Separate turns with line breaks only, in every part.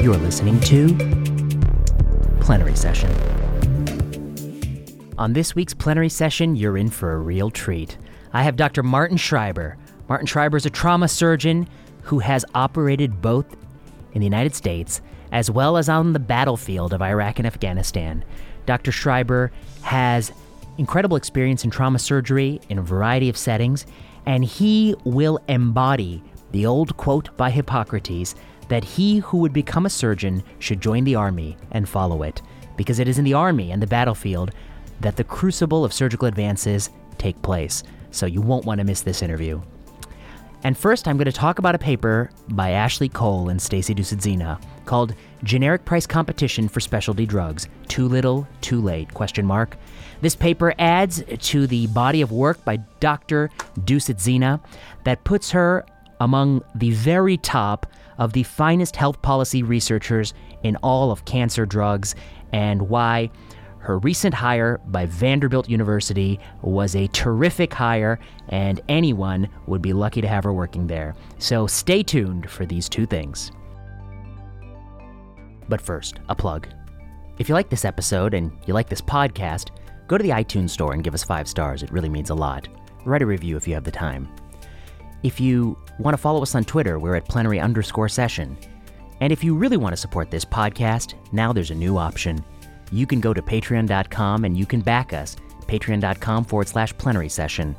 You're listening to Plenary Session. On this week's plenary session, you're in for a real treat. I have Dr. Martin Schreiber. Martin Schreiber is a trauma surgeon who has operated both in the United States as well as on the battlefield of Iraq and Afghanistan. Dr. Schreiber has incredible experience in trauma surgery in a variety of settings, and he will embody the old quote by Hippocrates that he who would become a surgeon should join the army and follow it, because it is in the army and the battlefield that the crucible of surgical advances take place. So you won't want to miss this interview. And first, I'm going to talk about a paper by Ashley Cole and Stacy Dusetzina called "Generic Price Competition for Specialty Drugs: Too Little, Too Late?" Question mark. This paper adds to the body of work by Dr. Dusetzina that puts her among the very top of the finest health policy researchers in all of cancer drugs and why her recent hire by Vanderbilt University was a terrific hire, and anyone would be lucky to have her working there. So stay tuned for these two things. But first, a plug. If you like this episode and you like this podcast, go to the iTunes store and give us five stars. It really means a lot. Write a review if you have the time. If you want to follow us on Twitter, we're at plenary underscore session. And if you really want to support this podcast, now there's a new option you can go to patreon.com and you can back us. Patreon.com forward slash plenary session.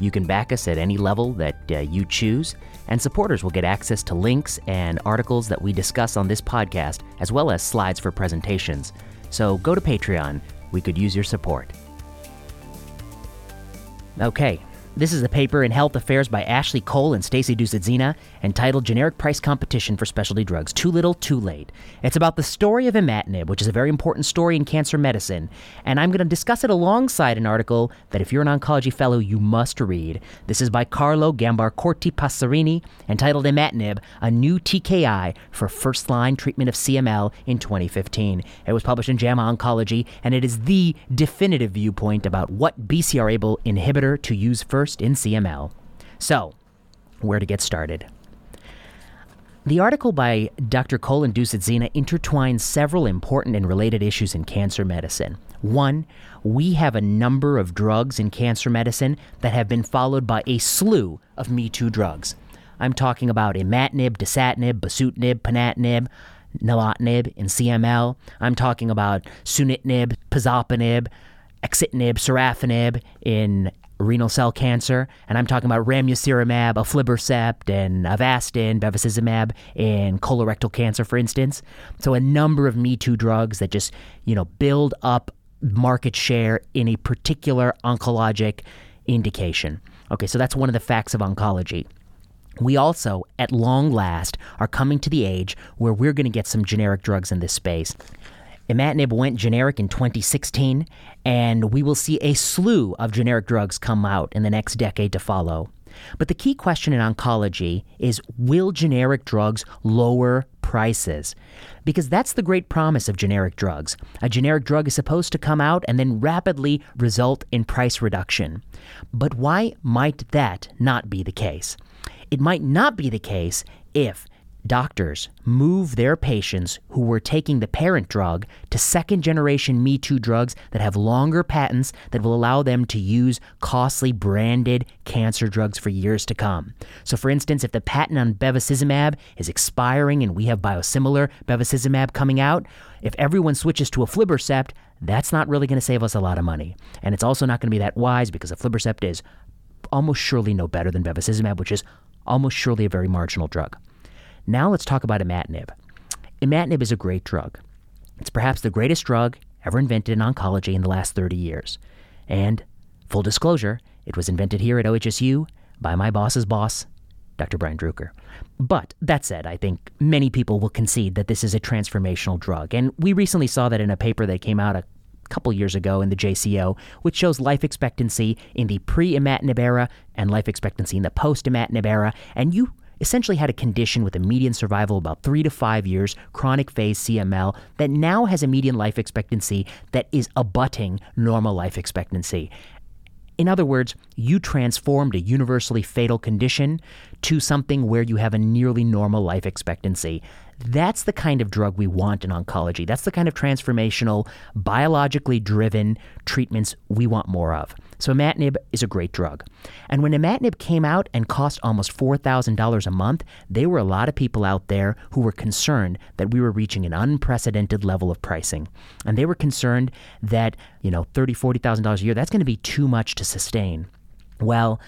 You can back us at any level that uh, you choose, and supporters will get access to links and articles that we discuss on this podcast, as well as slides for presentations. So go to Patreon. We could use your support. Okay, this is a paper in Health Affairs by Ashley Cole and Stacy Dusetzina entitled Generic Price Competition for Specialty Drugs Too Little, Too Late. It's about the story of imatinib, which is a very important story in cancer medicine, and I'm going to discuss it alongside an article that if you're an oncology fellow, you must read. This is by Carlo Gambacorti Passerini entitled Imatinib, a new TKI for first line treatment of CML in 2015. It was published in JAMA Oncology, and it is the definitive viewpoint about what BCR-ABL inhibitor to use first first in CML. So, where to get started? The article by Dr. Colin Dusetzina intertwines several important and related issues in cancer medicine. One, we have a number of drugs in cancer medicine that have been followed by a slew of Me Too drugs. I'm talking about imatinib, dasatinib, bosutinib, ponatinib, nilotinib in CML. I'm talking about sunitinib, pazopanib, axitinib, sorafenib in renal cell cancer, and I'm talking about ramucirumab, aflibercept, and Avastin, bevacizumab in colorectal cancer, for instance. So a number of Me Too drugs that just you know build up market share in a particular oncologic indication. Okay, so that's one of the facts of oncology. We also, at long last, are coming to the age where we're going to get some generic drugs in this space. Imatinib went generic in 2016, and we will see a slew of generic drugs come out in the next decade to follow. But the key question in oncology is will generic drugs lower prices? Because that's the great promise of generic drugs. A generic drug is supposed to come out and then rapidly result in price reduction. But why might that not be the case? It might not be the case if doctors move their patients who were taking the parent drug to second generation Me Too drugs that have longer patents that will allow them to use costly branded cancer drugs for years to come. So, for instance, if the patent on bevacizumab is expiring and we have biosimilar bevacizumab coming out, if everyone switches to a aflibercept, that's not really going to save us a lot of money. And it's also not going to be that wise because a aflibercept is almost surely no better than bevacizumab, which is almost surely a very marginal drug. Now let's talk about imatinib. Imatinib is a great drug. It's perhaps the greatest drug ever invented in oncology in the last 30 years. And, full disclosure, it was invented here at OHSU by my boss's boss, Dr. Brian Druker. But that said, I think many people will concede that this is a transformational drug. And we recently saw that in a paper that came out a couple years ago in the JCO, which shows life expectancy in the pre imatinib era and life expectancy in the post imatinib era. And you essentially had a condition with a median survival about three to five years, chronic phase CML, that now has a median life expectancy that is abutting normal life expectancy. In other words, you transformed a universally fatal condition to something where you have a nearly normal life expectancy. That's the kind of drug we want in oncology. That's the kind of transformational, biologically driven treatments we want more of. So imatinib is a great drug. And when imatinib came out and cost almost $4,000 a month, there were a lot of people out there who were concerned that we were reaching an unprecedented level of pricing. And they were concerned that, you know, $30,000, $40,000 a year, that's going to be too much to sustain. Well,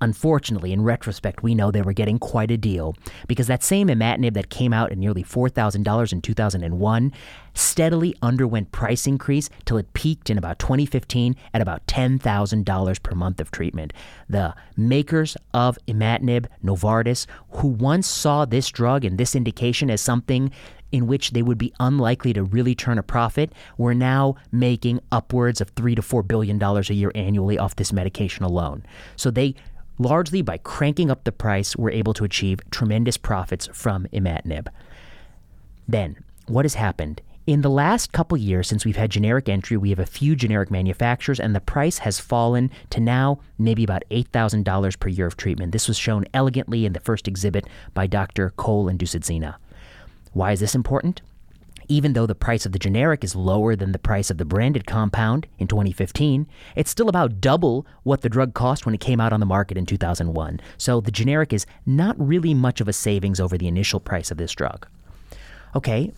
Unfortunately, in retrospect, we know they were getting quite a deal because that same imatinib that came out at nearly $4,000 in 2001 steadily underwent price increase till it peaked in about 2015 at about $10,000 per month of treatment. The makers of imatinib, Novartis, who once saw this drug and this indication as something in which they would be unlikely to really turn a profit, were now making upwards of three to four billion dollars a year annually off this medication alone. So they largely by cranking up the price, we were able to achieve tremendous profits from imatinib. Then, what has happened? In the last couple years, since we've had generic entry, we have a few generic manufacturers, and the price has fallen to now maybe about $8,000 per year of treatment. This was shown elegantly in the first exhibit by Dr. Cole and Dusetzina. Why is this important? Even though the price of the generic is lower than the price of the branded compound in 2015, it's still about double what the drug cost when it came out on the market in 2001. So the generic is not really much of a savings over the initial price of this drug. Okay,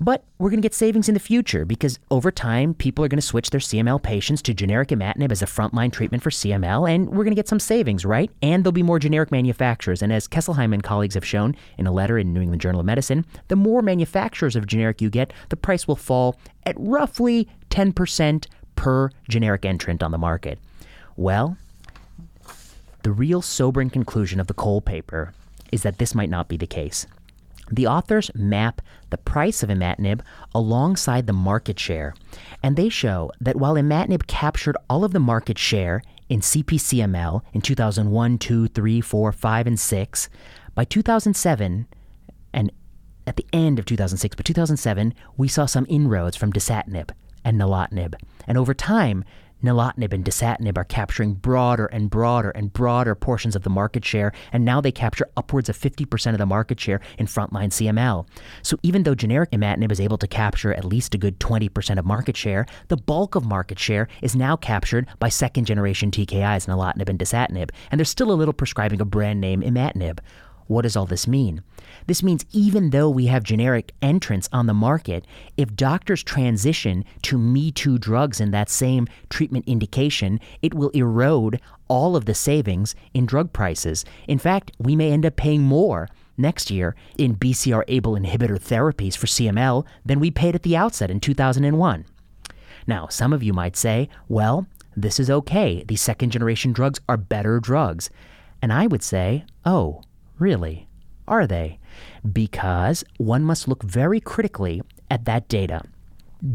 but we're going to get savings in the future because over time, people are going to switch their CML patients to generic imatinib as a frontline treatment for CML, and we're going to get some savings, right? And there'll be more generic manufacturers. And as Kesselheim and colleagues have shown in a letter in New England Journal of Medicine, the more manufacturers of generic you get, the price will fall at roughly 10% per generic entrant on the market. Well, the real sobering conclusion of the Cole paper is that this might not be the case. The authors map the price of imatinib alongside the market share, and they show that while imatinib captured all of the market share in CPCML in 2001, 2, 3, 4, 5, and 6, by 2007, and at the end of 2006, but 2007, we saw some inroads from dasatinib and nilotinib. And over time, nilotinib and dasatinib are capturing broader and broader and broader portions of the market share, and now they capture upwards of 50% of the market share in frontline CML. So even though generic imatinib is able to capture at least a good 20% of market share, the bulk of market share is now captured by second generation TKIs, nilotinib and dasatinib, and there's still a little prescribing of brand name imatinib. What does all this mean? This means even though we have generic entrants on the market, if doctors transition to Me Too drugs in that same treatment indication, it will erode all of the savings in drug prices. In fact, we may end up paying more next year in BCR ABL inhibitor therapies for CML than we paid at the outset in 2001. Now, some of you might say, well, this is okay. These second generation drugs are better drugs. And I would say, oh, Really? Are they? Because one must look very critically at that data.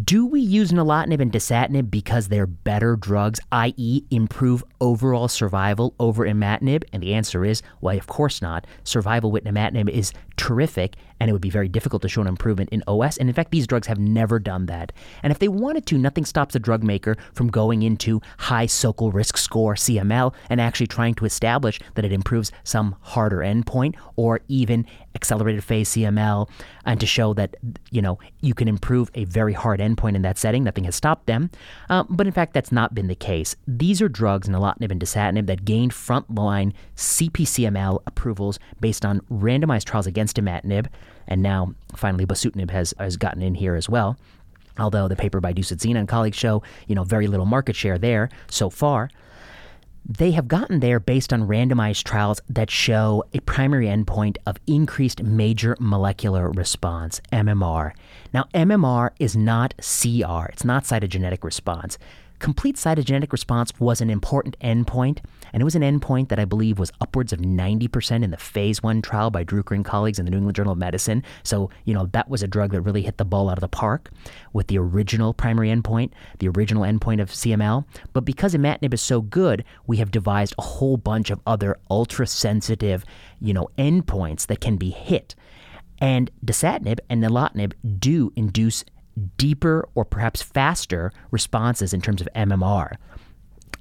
Do we use nilotinib and dasatinib because they're better drugs, i.e., improve overall survival over imatinib? And the answer is, well, of course not. Survival with imatinib is terrific, and it would be very difficult to show an improvement in OS. And in fact, these drugs have never done that. And if they wanted to, nothing stops a drug maker from going into high Sokal risk score CML and actually trying to establish that it improves some harder endpoint or even accelerated phase CML and to show that, you know, you can improve a very hard endpoint in that setting. Nothing has stopped them. Uh, but in fact, that's not been the case. These are drugs, nilotinib and dasatinib, that gained frontline CPCML approvals based on randomized trials against imatinib and now finally bosutinib has, has gotten in here as well. Although the paper by Dusetzina and colleagues show, you know, very little market share there so far. They have gotten there based on randomized trials that show a primary endpoint of increased major molecular response, MMR. Now, MMR is not CR, it's not cytogenetic response. Complete cytogenetic response was an important endpoint, and it was an endpoint that I believe was upwards of 90% in the phase one trial by Druker and colleagues in the New England Journal of Medicine. So, you know, that was a drug that really hit the ball out of the park with the original primary endpoint, the original endpoint of CML. But because imatinib is so good, we have devised a whole bunch of other ultra sensitive, you know, endpoints that can be hit. And dasatinib and nilotinib do induce deeper or perhaps faster responses in terms of MMR.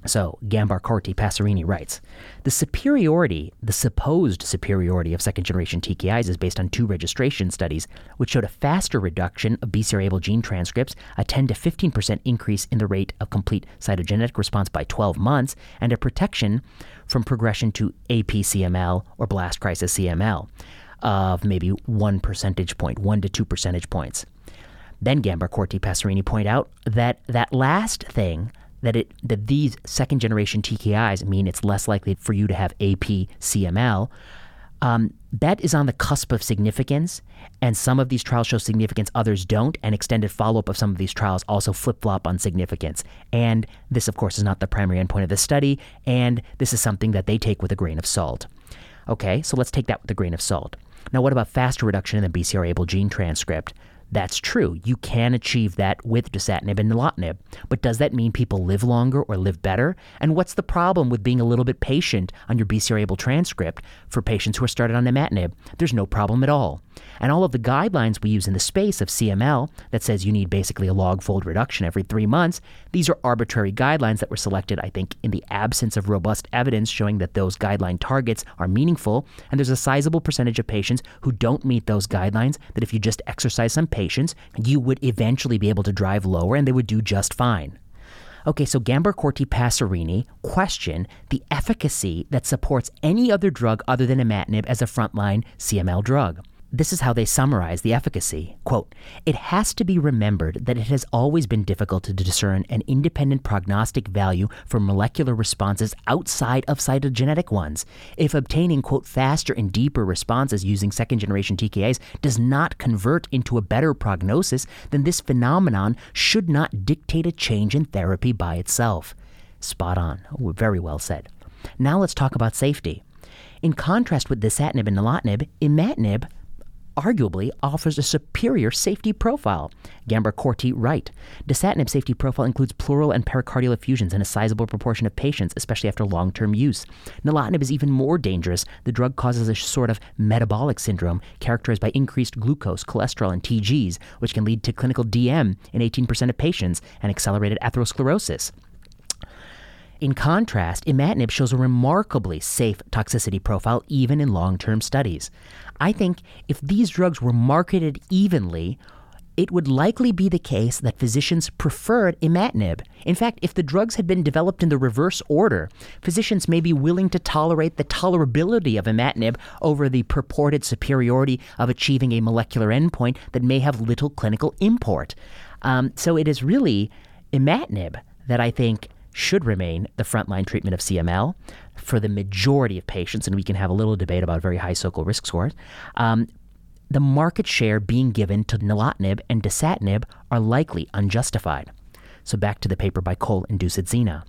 So, Gambacorti Passerini writes The superiority, the supposed superiority of second generation TKIs is based on two registration studies, which showed a faster reduction of BCR-ABL gene transcripts, a 10 to 15% increase in the rate of complete cytogenetic response by 12 months, and a protection from progression to APCML or blast crisis CML of maybe one percentage point, one to two percentage points. Then Gambacorti Passerini point out that that last thing that it that these second generation TKIs mean it's less likely for you to have AP CML. Um, that is on the cusp of significance, and some of these trials show significance, others don't, and extended follow up of some of these trials also flip flop on significance. And this, of course, is not the primary endpoint of the study, and this is something that they take with a grain of salt. Okay, so let's take that with a grain of salt. Now, what about faster reduction in the BCR-ABL gene transcript? That's true. You can achieve that with dasatinib and nilotinib. But does that mean people live longer or live better? And what's the problem with being a little bit patient on your BCR-ABL transcript for patients who are started on imatinib? There's no problem at all. And all of the guidelines we use in the space of CML that says you need basically a log fold reduction every three months, these are arbitrary guidelines that were selected, I think, in the absence of robust evidence showing that those guideline targets are meaningful. And there's a sizable percentage of patients who don't meet those guidelines that if you just exercise some patience, you would eventually be able to drive lower and they would do just fine. Okay, so Gambacorti Passerini question the efficacy that supports any other drug other than imatinib as a frontline CML drug. This is how they summarize the efficacy. Quote, it has to be remembered that it has always been difficult to discern an independent prognostic value for molecular responses outside of cytogenetic ones. If obtaining, quote, faster and deeper responses using second generation TKIs does not convert into a better prognosis, then this phenomenon should not dictate a change in therapy by itself. Spot on. Oh, very well said. Now let's talk about safety. In contrast with dasatinib and nilotinib, imatinib arguably offers a superior safety profile. Gambacorti write. Dasatinib safety profile includes pleural and pericardial effusions in a sizable proportion of patients, especially after long-term use. Nilotinib is even more dangerous. The drug causes a sort of metabolic syndrome characterized by increased glucose, cholesterol, and TGs, which can lead to clinical DM in 18% of patients and accelerated atherosclerosis. In contrast, imatinib shows a remarkably safe toxicity profile even in long term studies. I think if these drugs were marketed evenly, it would likely be the case that physicians preferred imatinib. In fact, if the drugs had been developed in the reverse order, physicians may be willing to tolerate the tolerability of imatinib over the purported superiority of achieving a molecular endpoint that may have little clinical import. Um, so it is really imatinib that I think should remain the frontline treatment of CML for the majority of patients, and we can have a little debate about very high Sokal risk scores. Um, the market share being given to nilotinib and dasatinib are likely unjustified. So back to the paper by Cole and Dusetzina.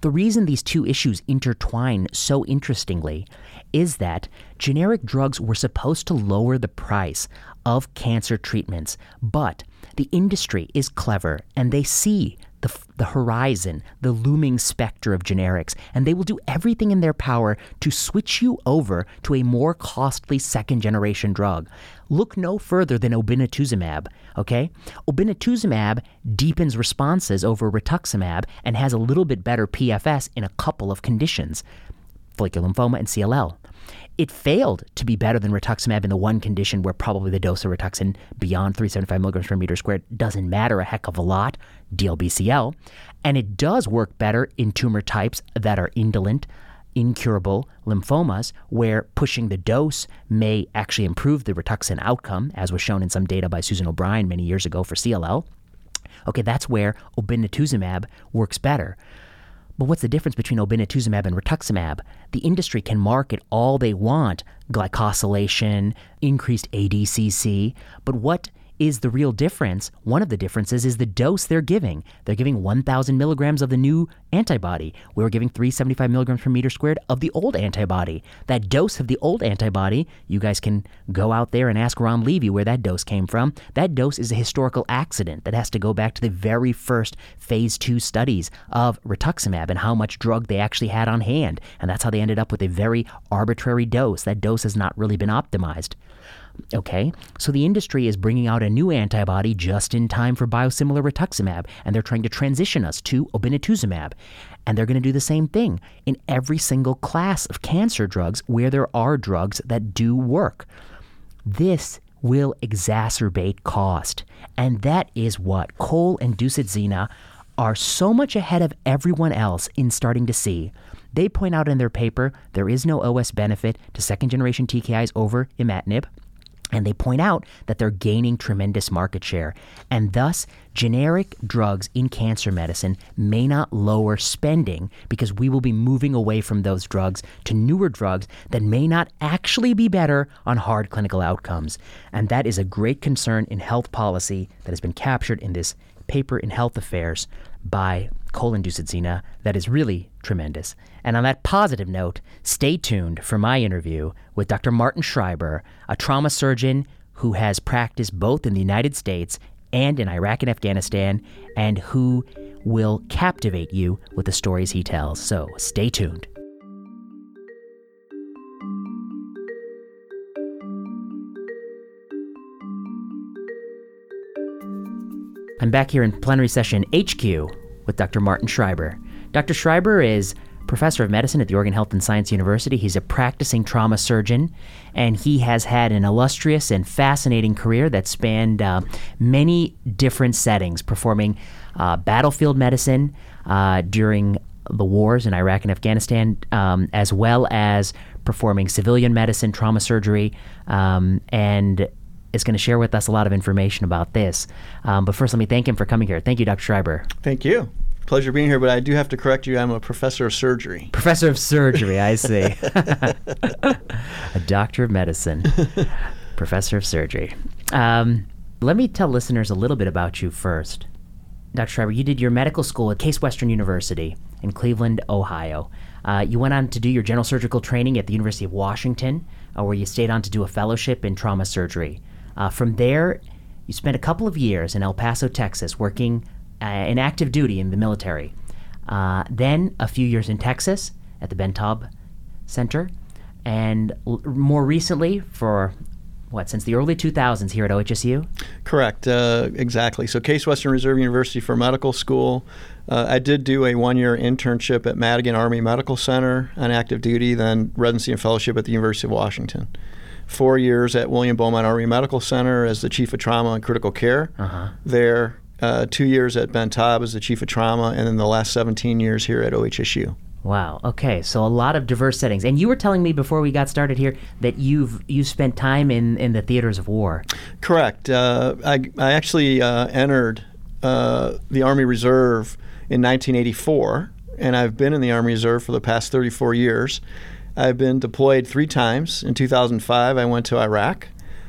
The reason these two issues intertwine so interestingly is that generic drugs were supposed to lower the price of cancer treatments, but the industry is clever and they see the, the horizon, the looming specter of generics, and they will do everything in their power to switch you over to a more costly second generation drug. Look no further than obinutuzumab, okay? Obinutuzumab deepens responses over rituximab and has a little bit better PFS in a couple of conditions follicular lymphoma and CLL. It failed to be better than rituximab in the one condition where probably the dose of rituxan beyond 375 milligrams per meter squared doesn't matter a heck of a lot, DLBCL. And it does work better in tumor types that are indolent, incurable lymphomas, where pushing the dose may actually improve the rituxan outcome, as was shown in some data by Susan O'Brien many years ago for CLL. Okay, that's where obinutuzumab works better. But what's the difference between obinutuzumab and rituximab? The industry can market all they want glycosylation, increased ADCC, but what is the real difference. One of the differences is the dose they're giving. They're giving 1,000 milligrams of the new antibody. We were giving 375 milligrams per meter squared of the old antibody. That dose of the old antibody, you guys can go out there and ask Ron Levy where that dose came from. That dose is a historical accident that has to go back to the very first phase two studies of rituximab and how much drug they actually had on hand. And that's how they ended up with a very arbitrary dose. That dose has not really been optimized. Okay, so the industry is bringing out a new antibody just in time for biosimilar rituximab, and they're trying to transition us to obinutuzumab. And they're going to do the same thing in every single class of cancer drugs where there are drugs that do work. This will exacerbate cost. And that is what Cole and Ducit are so much ahead of everyone else in starting to see. They point out in their paper there is no OS benefit to second generation TKIs over imatinib. And they point out that they're gaining tremendous market share. And thus, generic drugs in cancer medicine may not lower spending because we will be moving away from those drugs to newer drugs that may not actually be better on hard clinical outcomes. And that is a great concern in health policy that has been captured in this paper in Health Affairs by Colin Ducit that is really tremendous. And on that positive note, stay tuned for my interview with Dr. Martin Schreiber, a trauma surgeon who has practiced both in the United States and in Iraq and Afghanistan, and who will captivate you with the stories he tells. So stay tuned. I'm back here in plenary session HQ with Dr. Martin Schreiber. Dr. Schreiber is professor of medicine at the Oregon Health and Science University. He's a practicing trauma surgeon, and he has had an illustrious and fascinating career that spanned uh, many different settings, performing uh, battlefield medicine uh, during the wars in Iraq and Afghanistan, um, as well as performing civilian medicine, trauma surgery, um, and is going to share with us a lot of information about this. Um, but first, let me thank him for coming here. Thank you, Dr. Schreiber.
Thank you pleasure being here, but I do have to correct you. I'm a professor of surgery.
Professor of surgery, I see. a doctor of medicine, professor of surgery. Um, let me tell listeners a little bit about you first. Dr. Schreiber, you did your medical school at Case Western University in Cleveland, Ohio. Uh, you went on to do your general surgical training at the University of Washington, uh, where you stayed on to do a fellowship in trauma surgery. Uh, from there, you spent a couple of years in El Paso, Texas, working uh, in active duty in the military. Uh, then a few years in Texas at the Ben Taub Center, and l- more recently for what since the early 2000s here at OHSU.
Correct, uh, exactly. So Case Western Reserve University for medical school. Uh, I did do a one-year internship at Madigan Army Medical Center on active duty, then residency and fellowship at the University of Washington. Four years at William Beaumont Army Medical Center as the chief of trauma and critical care. Uh-huh. There, uh, two years at Ben Taub as the chief of trauma, and then the last 17 years here at OHSU.
Wow. Okay. So a lot of diverse settings. And you were telling me before we got started here that you've you spent time in, in the theaters of war.
Correct. Uh, I, I actually uh, entered uh, the Army Reserve in 1984, and I've been in the Army Reserve for the past 34 years. I've been deployed three times. In 2005, I went to Iraq.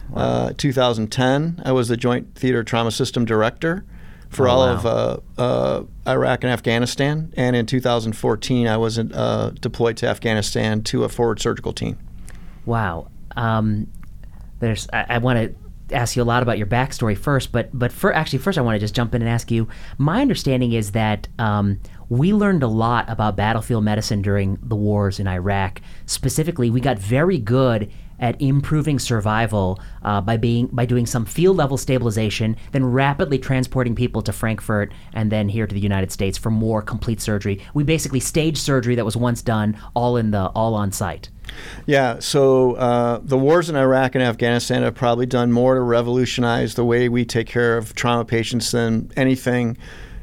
Wow. Uh, 2010, I was the Joint Theater Trauma System Director for oh, all wow. of uh, uh, Iraq and Afghanistan. And in 2014, I was uh, deployed to Afghanistan to a forward surgical team.
Wow. Um, there's. I, I want to ask you a lot about your backstory first, but but for actually first, I want to just jump in and ask you. My understanding is that. Um, we learned a lot about battlefield medicine during the wars in Iraq. Specifically, we got very good at improving survival uh, by being by doing some field level stabilization, then rapidly transporting people to Frankfurt and then here to the United States for more complete surgery. We basically staged surgery that was once done all in the all on site.
Yeah, so uh, the wars in Iraq and Afghanistan have probably done more to revolutionize the way we take care of trauma patients than anything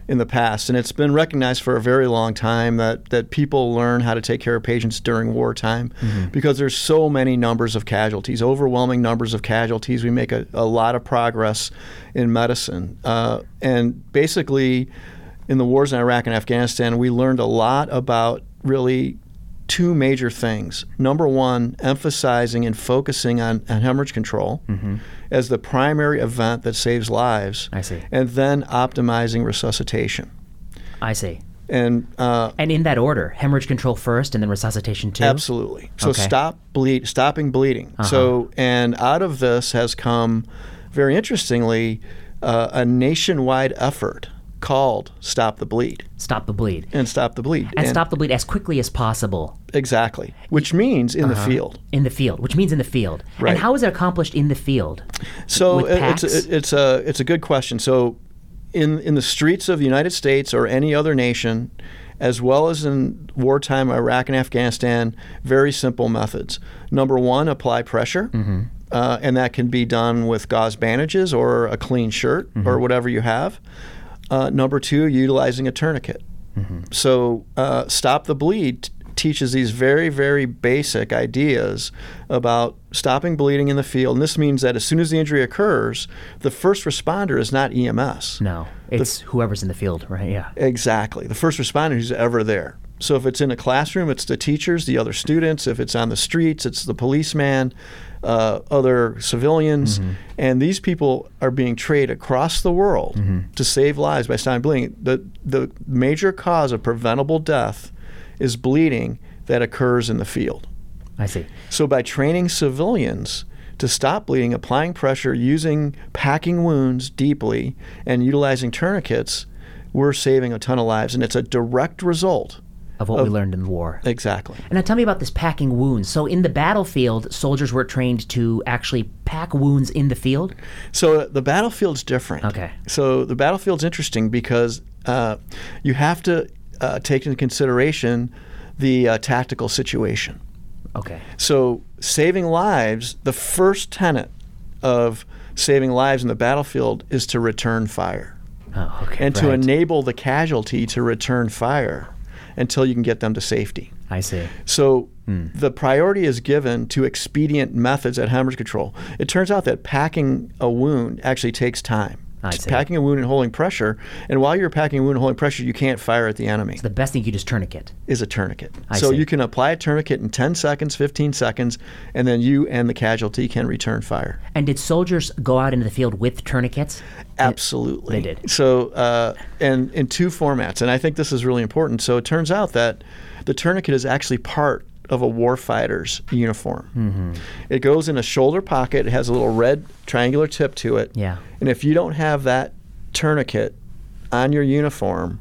in the past, and it's been recognized for a very long time that that people learn how to take care of patients during wartime mm-hmm. because there's so many numbers of casualties, overwhelming numbers of casualties. We make a, a lot of progress in medicine, uh, and basically, in the wars in Iraq and Afghanistan, we learned a lot about really two major things. Number one, emphasizing and focusing on, on hemorrhage control mm-hmm. as the primary event that saves lives.
I see.
And then optimizing resuscitation.
I see.
And uh,
and in that order, hemorrhage control first, and then resuscitation too.
Absolutely. So okay. stop bleed, stopping bleeding. Uh-huh. So and out of this has come, very interestingly, uh, a nationwide effort called Stop the Bleed
Stop the bleed.
and Stop the Bleed.
And stop the bleed as quickly as possible
Exactly. Which means in the field.
in the field, which means in the field.
Right.
And how is it accomplished in the field?
So it's a, it's a it's a good question. So in in the streets of the United States or any other nation, as well as in wartime Iraq and Afghanistan, very simple methods. Number one, apply pressure.
Mm-hmm.
Uh, and that can be done with gauze bandages or a clean shirt
Mm-hmm.
or whatever you have. Uh, number two, utilizing a tourniquet.
Mm-hmm.
So, uh, Stop the Bleed teaches these very, very basic ideas about stopping bleeding in the field. And this means that as soon as the injury occurs, the first responder is not EMS.
No, it's whoever's in the field, right? Yeah.
Exactly. The first responder who's ever there. So if it's in a classroom, it's the teachers, the other students. If it's on the streets, it's the policeman, uh, other civilians. And these people are being trained across the world to save lives by stopping bleeding. The, the major cause of preventable death is bleeding that occurs in the field.
I see.
So by training civilians to stop bleeding, applying pressure, using packing wounds deeply, and utilizing tourniquets, we're saving a ton of lives, and it's a direct result.
Of what we learned in the war.
Exactly.
And now tell me about this packing wounds. So in the battlefield, soldiers were trained to actually pack wounds in the field.
So uh, the battlefield's different.
Okay.
So the battlefield's interesting because uh, you have to uh, take into consideration the uh, tactical situation.
Okay.
So, saving lives, the first tenet of saving lives in the battlefield is to return fire
Oh, okay.
and to enable the casualty to return fire until you can get them to safety.
I see.
So,
Hmm.
the priority is given to expedient methods at hemorrhage control. It turns out that packing a wound actually takes time. Packing a wound and holding pressure, and while you're packing a wound and holding pressure, you can't fire at the enemy
The best thing you can do is tourniquet.
is a tourniquet.
I
so
see.
you can apply a tourniquet in 10 seconds, 15 seconds, and then you and the casualty can return fire.
And did soldiers go out into the field with tourniquets?
Absolutely.
They did.
So, uh, and in two formats, and I think this is really important. So it turns out that the tourniquet is actually part of a warfighter's uniform.
Mm-hmm.
It goes in a shoulder pocket. It has a little red triangular tip to it.
Yeah.
And if you don't have that tourniquet on your uniform,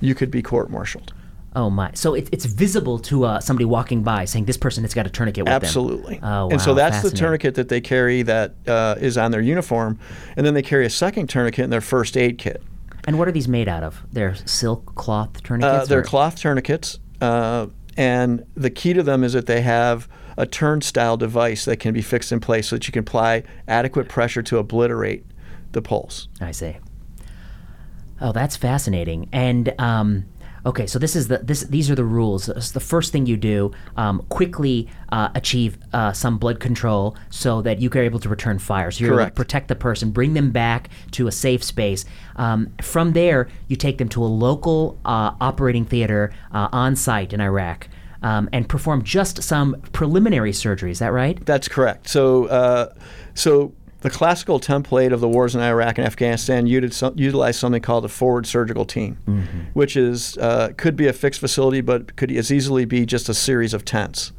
you could be court-martialed.
Oh my! So it, it's visible to uh, somebody walking by, saying this person has got a tourniquet with them.
Absolutely.
Oh,
And so that's the tourniquet that they carry that uh, is on their uniform, and then they carry a second tourniquet in their first aid kit.
And what are these made out of? They're silk cloth tourniquets.
Uh, they're
or-
cloth tourniquets, uh, and the key to them is that they have a turnstile device that can be fixed in place so that you can apply adequate pressure to obliterate the pulse.
I see. Oh, that's fascinating. And um, okay, so this is the this these are the rules. The first thing you do: um, quickly uh, achieve uh, some blood control so that you are able to return fire. So you're able to protect the person, bring them back to a safe space. Um, from there, you take them to a local uh, operating theater uh, on site in Iraq. Um, and perform just some preliminary surgery. Is that right?
That's correct. So, uh, so the classical template of the wars in Iraq and Afghanistan utilized something called a forward surgical team, which is uh, could be a fixed facility, but could as easily be just a series of tents.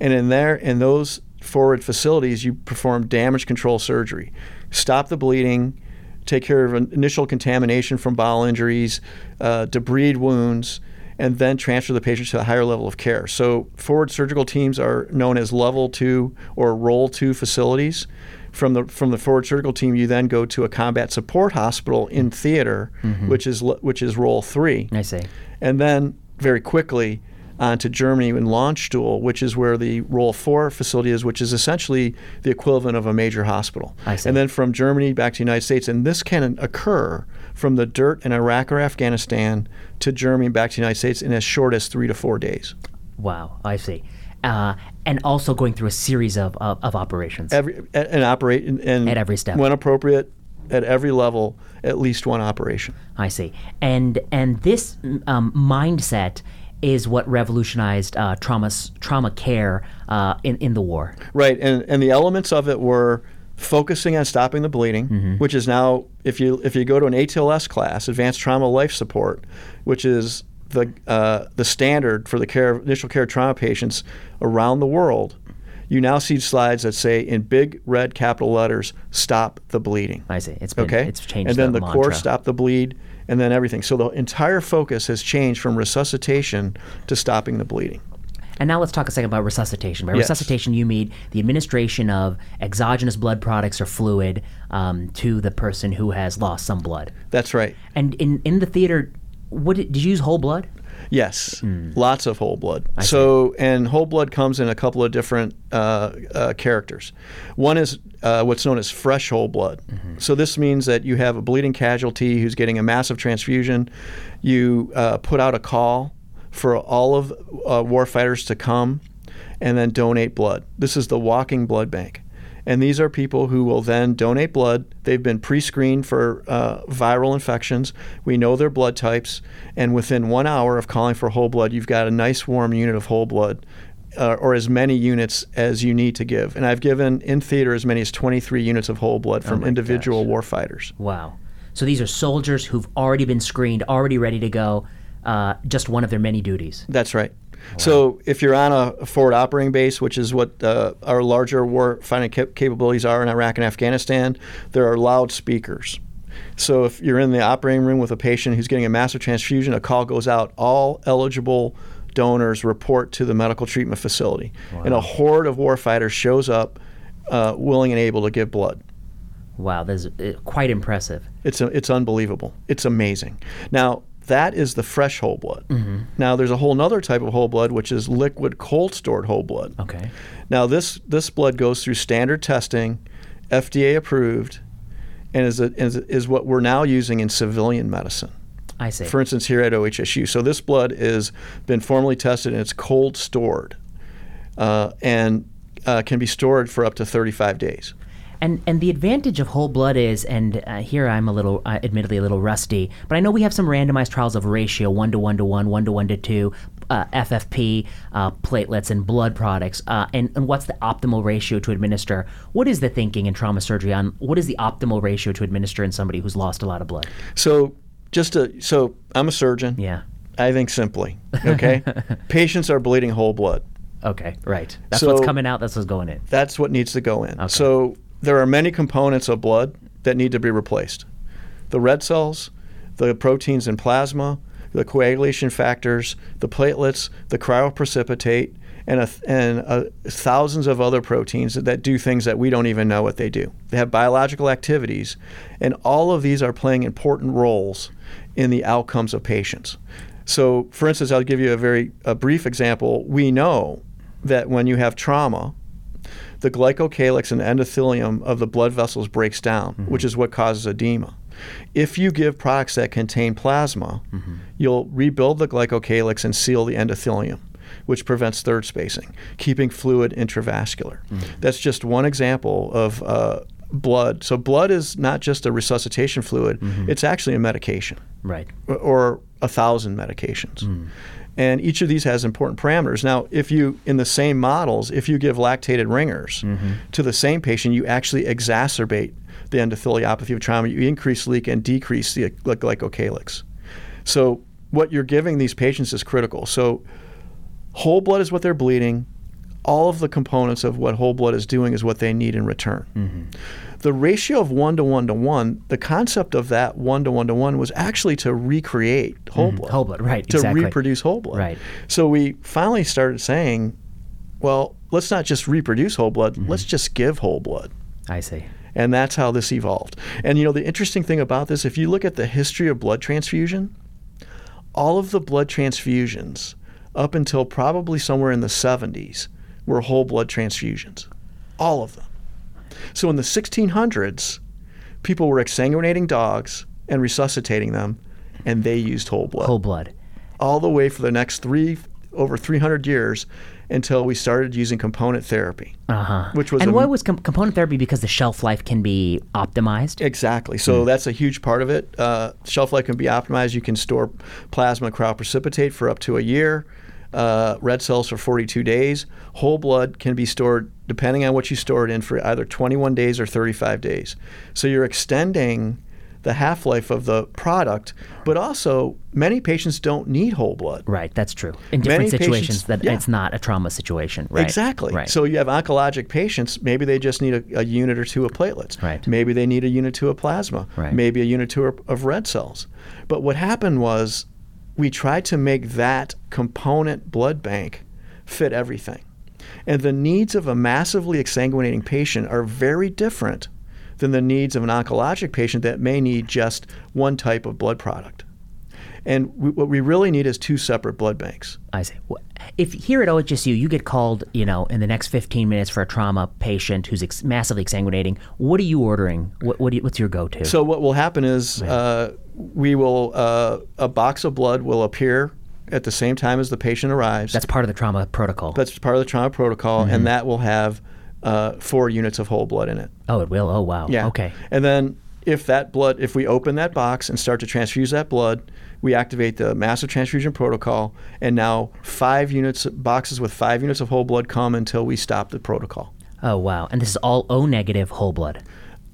And in there, in those forward facilities, you perform damage control surgery, stop the bleeding, take care of initial contamination from bowel injuries, uh, debride wounds, and then transfer the patient to a higher level of care. So, forward surgical teams are known as level two or role two facilities. From the from the forward surgical team, you then go to a combat support hospital in theater, mm-hmm. which is which is role three
I see.
and then very quickly on to Germany in Landstuhl, which is where the Role 4 facility is, which is essentially the equivalent of a major hospital.
I see.
And then from Germany back to the United States. And this can occur from the dirt in Iraq or Afghanistan to Germany back to the United States in as short as three to four days.
Wow, I see. Uh, and also going through a series of, of, of operations.
Every and, and operate and, and
At every step.
when appropriate, at every level, at least one operation.
I see. And and this um, mindset is what revolutionized uh, trauma trauma care uh, in in the war.
Right, and and the elements of it were focusing on stopping the bleeding,
Mm-hmm.
which is now if you if you go to an ATLS class, Advanced Trauma Life Support, which is the uh, the standard for the care of initial care trauma patients around the world, you now see slides that say in big red capital letters, "Stop the bleeding."
I see. It's been,
Okay,
It's changed.
and then
the,
the, core "Stop the bleed," and then everything. So the entire focus has changed from resuscitation to stopping the bleeding.
And now let's talk a second about resuscitation. By
Yes.
resuscitation, you mean the administration of exogenous blood products or fluid um, to the person who has lost some blood.
That's right.
And in, in the theater, what did, did you use whole blood?
Yes,
Hmm.
lots of whole blood. so, and whole blood comes in a couple of different uh, uh, characters. One is uh, what's known as fresh whole blood.
Mm-hmm.
So, this means that you have a bleeding casualty who's getting a massive transfusion. You uh, put out a call for all of uh, warfighters to come and then donate blood. This is the walking blood bank. And these are people who will then donate blood. They've been pre screened for uh, viral infections. We know their blood types. And within one hour of calling for whole blood, you've got a nice warm unit of whole blood. Uh, or as many units as you need to give. And I've given in theater as many as 23 units of whole blood from
Oh
individual warfighters.
Wow. So these are soldiers who've already been screened, already ready to go. Uh, just one of their many duties.
That's right. So if you're on a forward operating base, which is what uh, our larger war fighting cap- capabilities are in Iraq and Afghanistan, there are loudspeakers. So if you're in the operating room with a patient who's getting a massive transfusion, a call goes out. All eligible donors report to the medical treatment facility, and a horde of warfighters shows up, uh, willing and able to give blood.
Wow, that's uh, quite impressive.
It's a, it's unbelievable. It's amazing. Now that is the fresh whole blood. Now there's a whole other type of whole blood, which is liquid cold stored whole blood.
Okay.
Now this this blood goes through standard testing, FDA approved, and is, a, is is what we're now using in civilian medicine.
I see.
For instance, here at OHSU. So this blood is been formally tested and it's cold stored, uh, and uh, can be stored for up to 35 days.
And and the advantage of whole blood is, and uh, here I'm a little, uh, admittedly, a little rusty, but I know we have some randomized trials of ratio one to one to one, one to one to two, uh, FFP, uh, platelets, and blood products. Uh, and and what's the optimal ratio to administer? What is the thinking in trauma surgery on what is the optimal ratio to administer in somebody who's lost a lot of blood?
So just to, so I'm a surgeon.
Yeah.
I think simply, okay? Patients are bleeding whole blood.
Okay. Right. That's
So-
what's coming out. That's what's going in.
That's what needs to go in. So there are many components of blood that need to be replaced. The red cells, the proteins in plasma, the coagulation factors, the platelets, the cryoprecipitate, and, a, and a, thousands of other proteins that do things that we don't even know what they do. They have biological activities, and all of these are playing important roles in the outcomes of patients. So, for instance, I'll give you a very a brief example. We know that when you have trauma, the glycocalyx and endothelium of the blood vessels breaks down, mm-hmm. which is what causes edema. If you give products that contain plasma, mm-hmm. you'll rebuild the glycocalyx and seal the endothelium, which prevents third spacing, keeping fluid intravascular. Mm-hmm. That's just one example of uh, blood. So, blood is not just a resuscitation fluid, it's actually a medication
Right.
or a thousand medications. Mm. And each of these has important parameters. Now, if you, in the same models, if you give lactated ringers mm-hmm. to the same patient, you actually exacerbate the endotheliopathy of trauma. You increase leak and decrease the gly- glycocalyx. So, what you're giving these patients is critical. So, whole blood is what they're bleeding. All of the components of what whole blood is doing is what they need in return. The ratio of one to one to one, the concept of that one to one to one was actually to recreate whole mm-hmm. blood.
Whole blood. Right.
To
exactly.
reproduce whole blood.
Right.
So we finally started saying, well, let's not just reproduce whole blood, mm-hmm. let's just give whole blood.
I see.
And that's how this evolved. And you know, the interesting thing about this, if you look at the history of blood transfusion, all of the blood transfusions up until probably somewhere in the 70s were whole blood transfusions. All of them. So in the 1600s, people were exsanguinating dogs and resuscitating them, and they used whole blood
Whole blood.
all the way for the next three over 300 years until we started using component therapy.
Uh huh.
Which was
and why was com- component therapy? Because the shelf life can be optimized.
Exactly. So that's a huge part of it. Uh, shelf life can be optimized. You can store plasma cryoprecipitate for up to a year. Uh, red cells for 42 days. Whole blood can be stored, depending on what you store it in, for either 21 days or 35 days. So you're extending the half life of the product, but also many patients don't need whole blood.
Right, that's true. In different
Many
situations,
patients-
that
yeah.
it's not a trauma situation. Right.
Exactly.
Right.
So you have oncologic patients, maybe they just need a, a unit or two of platelets.
Right.
Maybe they need a unit or two of plasma.
Right.
Maybe a unit or two of, of red cells. But what happened was we tried to make that component blood bank fit everything. And the needs of a massively exsanguinating patient are very different than the needs of an oncologic patient that may need just one type of blood product. And we, what we really need is two separate blood banks.
I see. If here at OHSU you get called, you know, in the next 15 minutes for a trauma patient who's ex- massively exsanguinating, what are you ordering? What, what do you, what's your go-to?
So what will happen is uh, we will uh, a box of blood will appear at the same time as the patient arrives.
that's part of the trauma protocol.
That's part of the trauma protocol, and that will have uh, four units of whole blood in it.
oh, it will. Oh, wow.
Yeah.
Okay.
And then if that blood, if we open that box and start to transfuse that blood, we activate the massive transfusion protocol, and now five units, boxes with five units of whole blood come until we stop the protocol.
Oh, wow. And this is all O negative whole blood.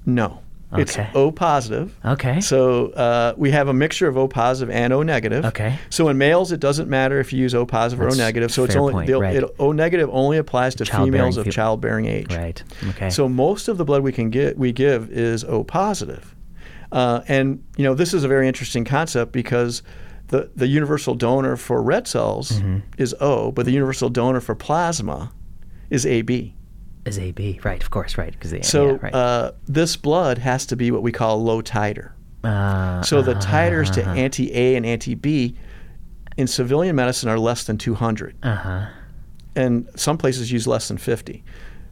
No. It's O positive.
Okay.
So uh, we have a mixture of O positive and O negative.
Okay.
So in males, it doesn't matter if you use O positive or O negative. So it's only
point, right.
it, O negative only applies to females of
fe-
childbearing age.
Right. Okay.
So most of the blood we can get we give is O positive, uh, and you know this is a very interesting concept because the the universal donor for red cells
Mm-hmm.
is O, but the universal donor for plasma is AB.
Is AB. Right. Of course. Right. Because
So
yeah, right.
uh, this blood has to be what we call low titer.
Uh,
So the
uh-huh,
titers to anti A and anti B in civilian medicine are less than 200,
uh-huh.
and some places use less than 50.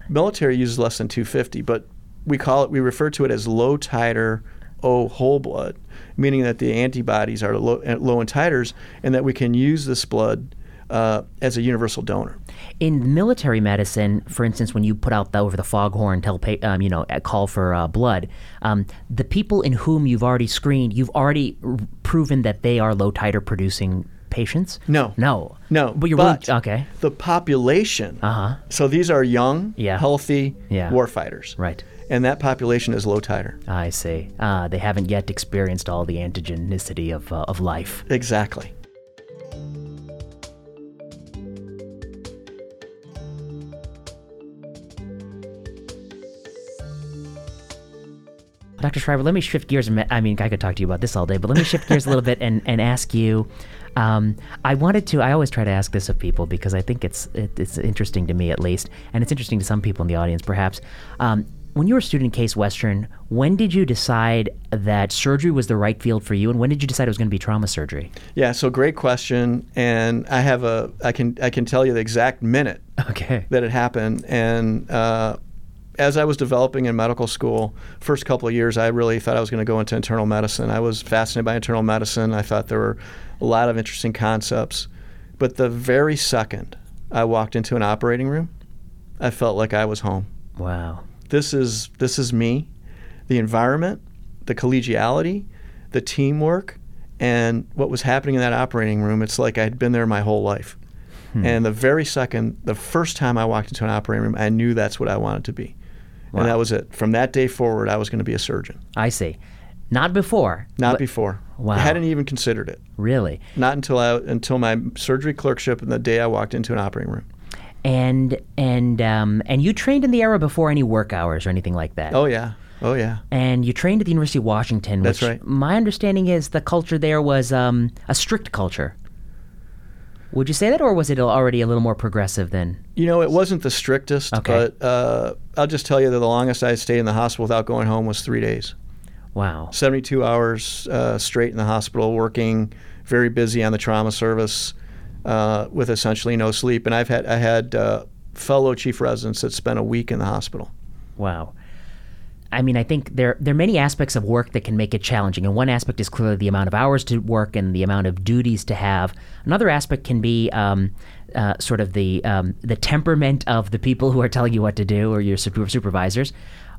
Military uses less than 250, but we call it we refer to it as low titer O whole blood, meaning that the antibodies are low, low in titers, and that we can use this blood uh, as a universal donor.
in military medicine, for instance, when you put out the, over the foghorn, tell um, you know, call for uh, blood, um, the people in whom you've already screened, you've already r- proven that they are low titer producing patients.
No.
no,
No,
But you're
but
really, okay,
The population.
Uh-huh.
So these are young,
Yeah.
healthy
Yeah.
warfighters.
right.
And that population is low titer.
I see. Uh, they haven't yet experienced all the antigenicity of uh, of life.
Exactly.
Dr. Schreiber, let me shift gears. I mean, I could talk to you about this all day, but let me shift gears a little bit and, and ask you. Um, I wanted to. I always try to ask this of people because I think it's it, it's interesting to me at least, and it's interesting to some people in the audience perhaps. Um, when you were a student in Case Western, when did you decide that surgery was the right field for you, and when did you decide it was going to be trauma surgery?
Yeah, so great question, and I have a I can I can tell you the exact minute
Okay.
that it happened. And uh, as I was developing in medical school, first couple of years, I really thought I was going to go into internal medicine. I was fascinated by internal medicine. I thought there were a lot of interesting concepts, but the very second I walked into an operating room, I felt like I was home.
Wow.
This is this is me, the environment, the collegiality, the teamwork, and what was happening in that operating room. It's like I'd been there my whole life. Hmm. And the very second, the first time I walked into an operating room, I knew that's what I wanted to be.
Wow.
And that was it. From that day forward, I was going to be a surgeon.
I see. Not before.
Not
but-
before.
Wow.
I hadn't even considered it.
Really.
Not until I until my surgery clerkship and the day I walked into an operating room.
And and um, and you trained in the era before any work hours or anything like that.
Oh yeah. Oh yeah.
and you trained at the University of Washington.
That's right.
My understanding is the culture there was um, a strict culture. Would you say that, or was it already a little more progressive then?
You know, it wasn't the strictest,
Okay.
but uh, I'll just tell you that the longest I stayed in the hospital without going home was three days.
Wow.
72 hours uh, straight in the hospital, working, very busy on the trauma service, uh, with essentially no sleep. And I've had I had uh, fellow chief residents that spent a week in the hospital.
Wow. I mean, I think there there are many aspects of work that can make it challenging, and one aspect is clearly the amount of hours to work and the amount of duties to have. Another aspect can be um, uh, sort of the um, the temperament of the people who are telling you what to do or your super- supervisors.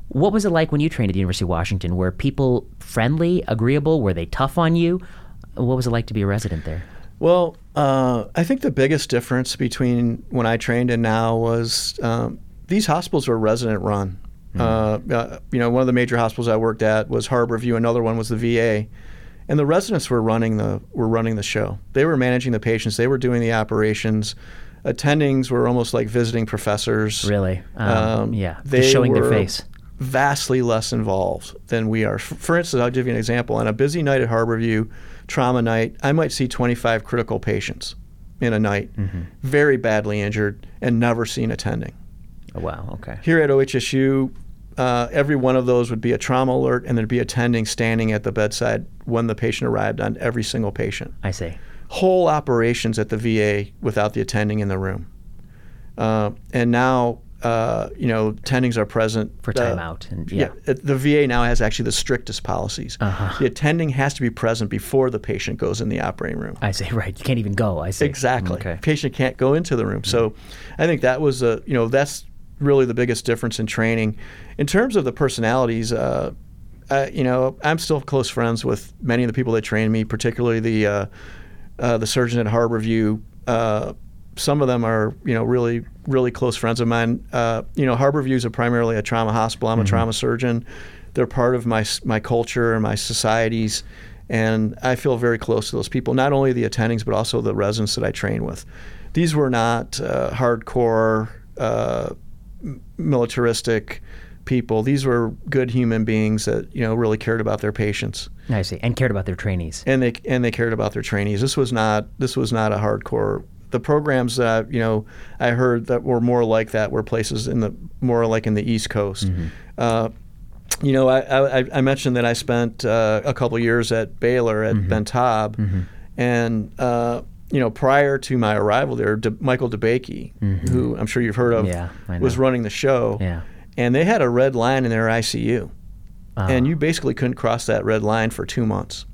What was it like when you trained at the University of Washington? Were people friendly, agreeable? Were they tough on you? What was it like to be a resident there?
Well, uh, I think the biggest difference between when I trained and now was um, these hospitals were resident run. Uh, uh, you know, one of the major hospitals I worked at was Harborview. Another one was the VA, and the residents were running the were running the show. They were managing the patients. They were doing the operations. Attendings were almost like visiting professors.
Really? Um,
Um,
yeah.
they
Just showing their face.
Vastly less involved than we are. For instance, I'll give you an example. On a busy night at Harborview, trauma night, I might see 25 critical patients in a night,
Mm-hmm.
very badly injured, and never seen attending.
Oh, wow. Okay.
Here at OHSU, uh, every one of those would be a trauma alert, and there'd be attending standing at the bedside when the patient arrived on every single patient.
I see.
Whole operations at the VA without the attending in the room. Uh, and now, uh, you know, attendings are present
For
uh,
timeout. And,
yeah.
yeah.
the VA now has actually the strictest policies.
Uh-huh.
The attending has to be present before the patient goes in the operating room.
I see. Right. You can't even go. I see.
Exactly.
Okay.
Patient can't go into the room. So I think that was a, you know, that's really the biggest difference in training. In terms of the personalities, uh, uh, you know, I'm still close friends with many of the people that trained me, particularly the uh, uh, the surgeon at Harborview. Uh, some of them are, you know, really, really close friends of mine. Uh, you know, Harborview is primarily a trauma hospital. I'm a trauma surgeon. They're part of my my culture and my societies, and I feel very close to those people. Not only the attendings, but also the residents that I train with. These were not uh, hardcore, uh, militaristic people. These were good human beings that you know really cared about their patients
I see. And cared about their trainees.
and they and they cared about their trainees. This was not this was not a hardcore. The programs that you know I heard that were more like that were places in the more like in the East Coast. Uh, you know, I, I, I mentioned that I spent uh, a couple years at Baylor at Ben Taub, and uh, you know prior to my arrival there, De- Michael DeBakey, who I'm sure you've heard of,
Yeah,
was running the show.
Yeah.
and they had a red line in their ICU
Uh,
and you basically couldn't cross that red line for two months.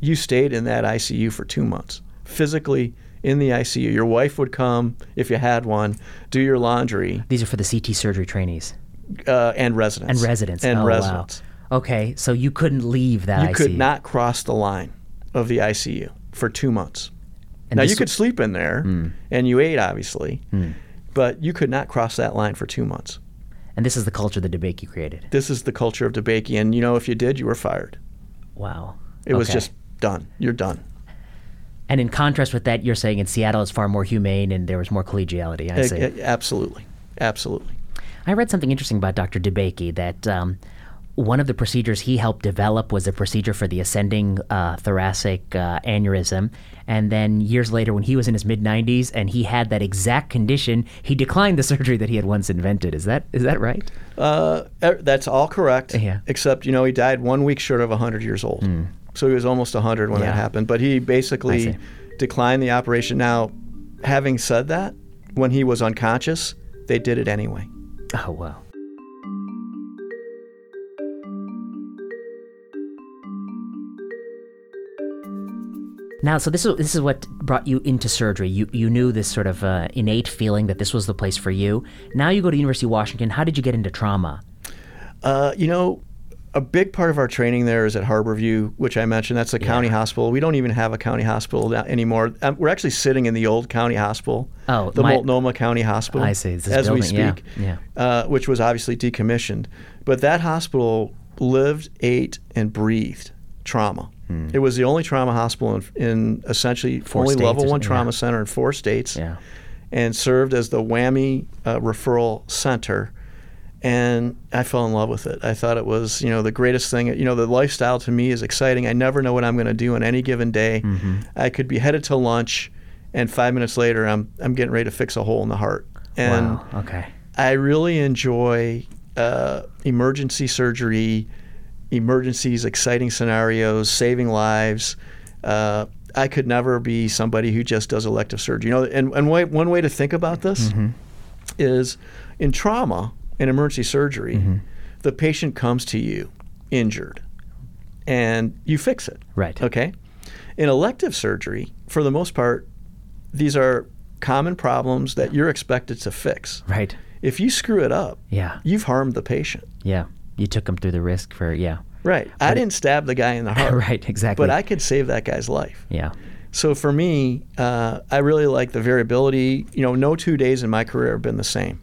You stayed in that ICU for two months, physically in the ICU. Your wife would come if you had one, do your laundry,
These are for the CT surgery trainees
uh, and residents.
and residents.
And
oh,
residents.
Wow. Okay. So you couldn't leave that
You
ICU.
could not cross the line of the ICU for two months.
And
now you could sleep in there, and you ate obviously, but you could not cross that line for two months.
And this is the culture that DeBakey created.
This is the culture of DeBakey, and you know if you did, you were fired.
Wow.
It was just done. You're done.
And in contrast with that, you're saying in Seattle it's far more humane and there was more collegiality. I see.
absolutely, absolutely.
I read something interesting about Dr. DeBakey that um, one of the procedures he helped develop was a procedure for the ascending uh, thoracic uh, aneurysm. And then years later, when he was in his mid 90s and he had that exact condition, he declined the surgery that he had once invented. Is that is that right?
Uh, e- that's all correct.
Yeah.
Except you know he died one week short of 100 years old, so he was almost 100 when.
Yeah.
that happened. But he basically declined the operation. Now, having said that, when he was unconscious, they did it anyway.
Oh wow. Now, so this is this is what brought you into surgery. You you knew this sort of uh, innate feeling that this was the place for you. Now you go to University of Washington. How did you get into trauma?
Uh, you know, a big part of our training there is at Harborview, which I mentioned. That's a county hospital. We don't even have a county hospital anymore. Um, we're actually sitting in the old county hospital,
Oh,
the
my-
Multnomah County Hospital,
I see.
As we
building, yeah,
speak,
yeah.
Uh, which was obviously decommissioned. But that hospital lived, ate, and breathed trauma. It was the only trauma hospital in, in essentially
Hmm. Four
only level one trauma
yeah.
center in four states
Yeah.
and served as the WWAMI uh, referral center. And I fell in love with it. I thought it was, you know, the greatest thing. You know, the lifestyle to me is exciting. I never know what I'm going to do on any given day.
Mm-hmm.
I could be headed to lunch, and five minutes later, I'm I'm getting ready to fix a hole in the heart. And
wow. Okay.
I really enjoy uh, emergency surgery, emergencies, exciting scenarios, saving lives. Uh, I could never be somebody who just does elective surgery. You know, and, and way, one way to think about this is in trauma, in emergency surgery, the patient comes to you injured and you fix it.
Right.
Okay. In elective surgery, for the most part, these are common problems that you're expected to fix.
Right.
If you screw it up,
Yeah.
you've harmed the patient.
Yeah. You took him through the risk for yeah.
Right. I didn't stab the guy in the heart.
right. Exactly.
But I could save that guy's life.
yeah.
So for me, uh, I really like the variability. You know, no two days in my career have been the same.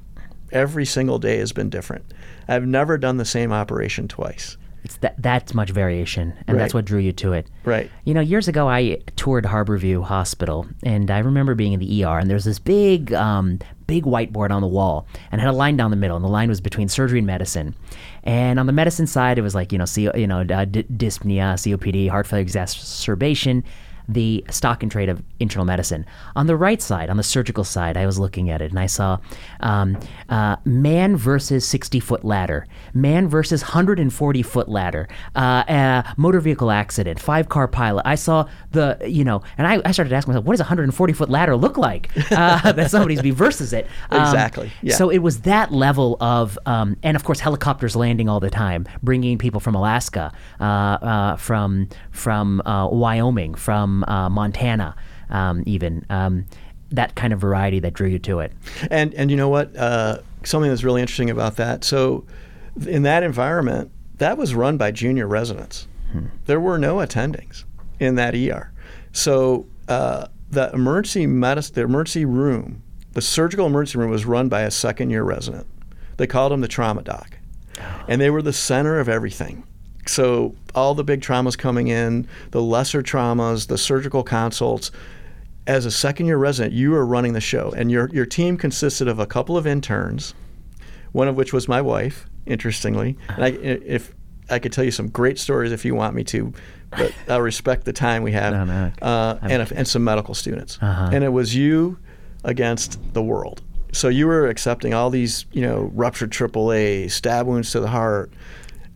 every single day has been different. I've never done the same operation twice.
It's that that's much variation, and that's what drew you to it.
Right.
You know, years ago I toured Harborview Hospital, and I remember being in the ER, and there was this big, um, big whiteboard on the wall, and it had a line down the middle, and the line was between surgery and medicine. And on the medicine side, it was like you know, C- you know, uh, d- dyspnea, COPD, heart failure exacerbation. The stock and trade of internal medicine. On the right side, on the surgical side, I was looking at it and I saw um, uh, man versus 60 foot ladder, man versus 140 foot ladder, uh, uh, motor vehicle accident, five car pilot. I saw the, you know, and I, I started asking myself, what does a 140 foot ladder look like? Uh, that somebody's be versus it. Um,
Exactly, yeah.
So it was that level of, um, and of course, helicopters landing all the time, bringing people from Alaska, uh, uh, from from uh, Wyoming, from uh, Montana, um, even um, that kind of variety that drew you to it.
And and you know what? Uh, something that's really interesting about that. So, in that environment, that was run by junior residents. There were no attendings in that ER. So uh, the emergency medicine, the emergency room, the surgical emergency room was run by a second year resident. They called him the trauma doc, and they were the center of everything. So all the big traumas coming in, the lesser traumas, the surgical consults. As a second year resident, you were running the show, and your your team consisted of a couple of interns, one of which was my wife, interestingly. And I, if I could tell you some great stories if you want me to, but I'll respect the time we have.
No, no.
Uh, and, a, and some medical students.
Uh-huh.
And it was you against the world. So you were accepting all these, you know, ruptured AAA, stab wounds to the heart,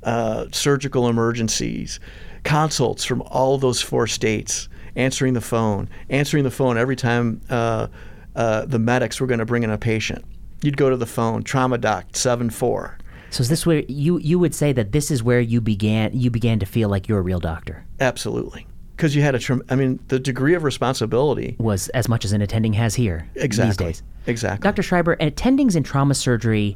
uh, surgical emergencies, consults from all those four states, answering the phone, answering the phone every time uh, uh, the medics were going to bring in a patient. You'd go to the phone, trauma doc, 7 4.
So is this where you you would say that this is where you began you began to feel like you're a real doctor
Absolutely. Because you had a, trem- I mean, the degree of responsibility.
was as much as an attending has here
Exactly.
these days.
Exactly.
Dr. Schreiber, attendings in trauma surgery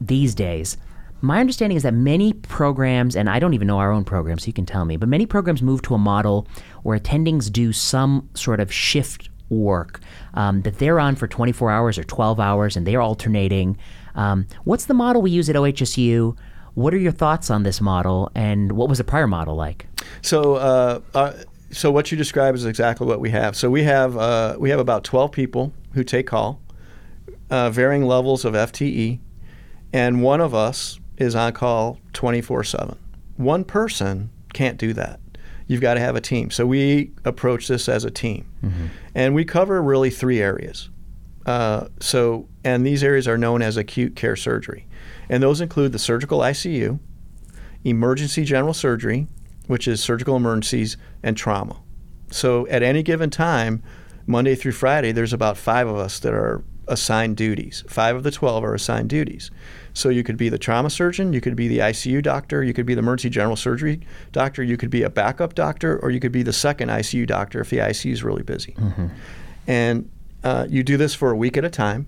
these days, my understanding is that many programs, and I don't even know our own program, so you can tell me, but many programs move to a model where attendings do some sort of shift work um, that they're on for 24 hours or 12 hours and they're alternating. Um, what's the model we use at OHSU? What are your thoughts on this model, and what was the prior model like?
So, uh, uh, so what you describe is exactly what we have. So we have uh, we have about 12 people who take call, uh, varying levels of FTE, and one of us is on call 24/7. One person can't do that. You've got to have a team. So we approach this as a team, and we cover really three areas. Uh, so, and these areas are known as acute care surgery, and those include the surgical ICU, emergency general surgery, which is surgical emergencies and trauma. So at any given time, Monday through Friday, there's about five of us that are assigned duties. Five of the 12 are assigned duties. So you could be the trauma surgeon, you could be the ICU doctor, you could be the emergency general surgery doctor, you could be a backup doctor, or you could be the second ICU doctor if the ICU is really busy. And uh, you do this for a week at a time,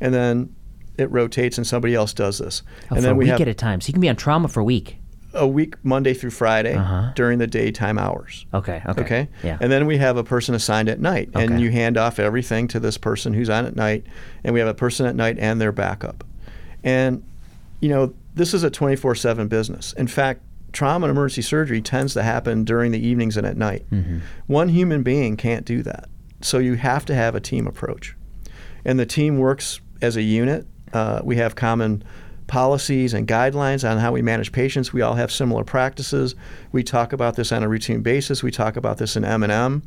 and then it rotates and somebody else does this.
Oh,
and then
a
we
week
have
at a time. So you can be on trauma for a week.
A week Monday through Friday
Uh-huh.
during the daytime hours.
Okay. Okay.
Okay.
Yeah.
And then we have a person assigned at night,
Okay.
and you hand off everything to this person who's on at night, and we have a person at night and their backup. And you know, this is a 24/7 business. In fact, trauma and emergency surgery tends to happen during the evenings and at night.
Mm-hmm.
One human being can't do that. So you have to have a team approach. And the team works as a unit. Uh, we have common policies and guidelines on how we manage patients. We all have similar practices. We talk about this on a routine basis. We talk about this in M&M.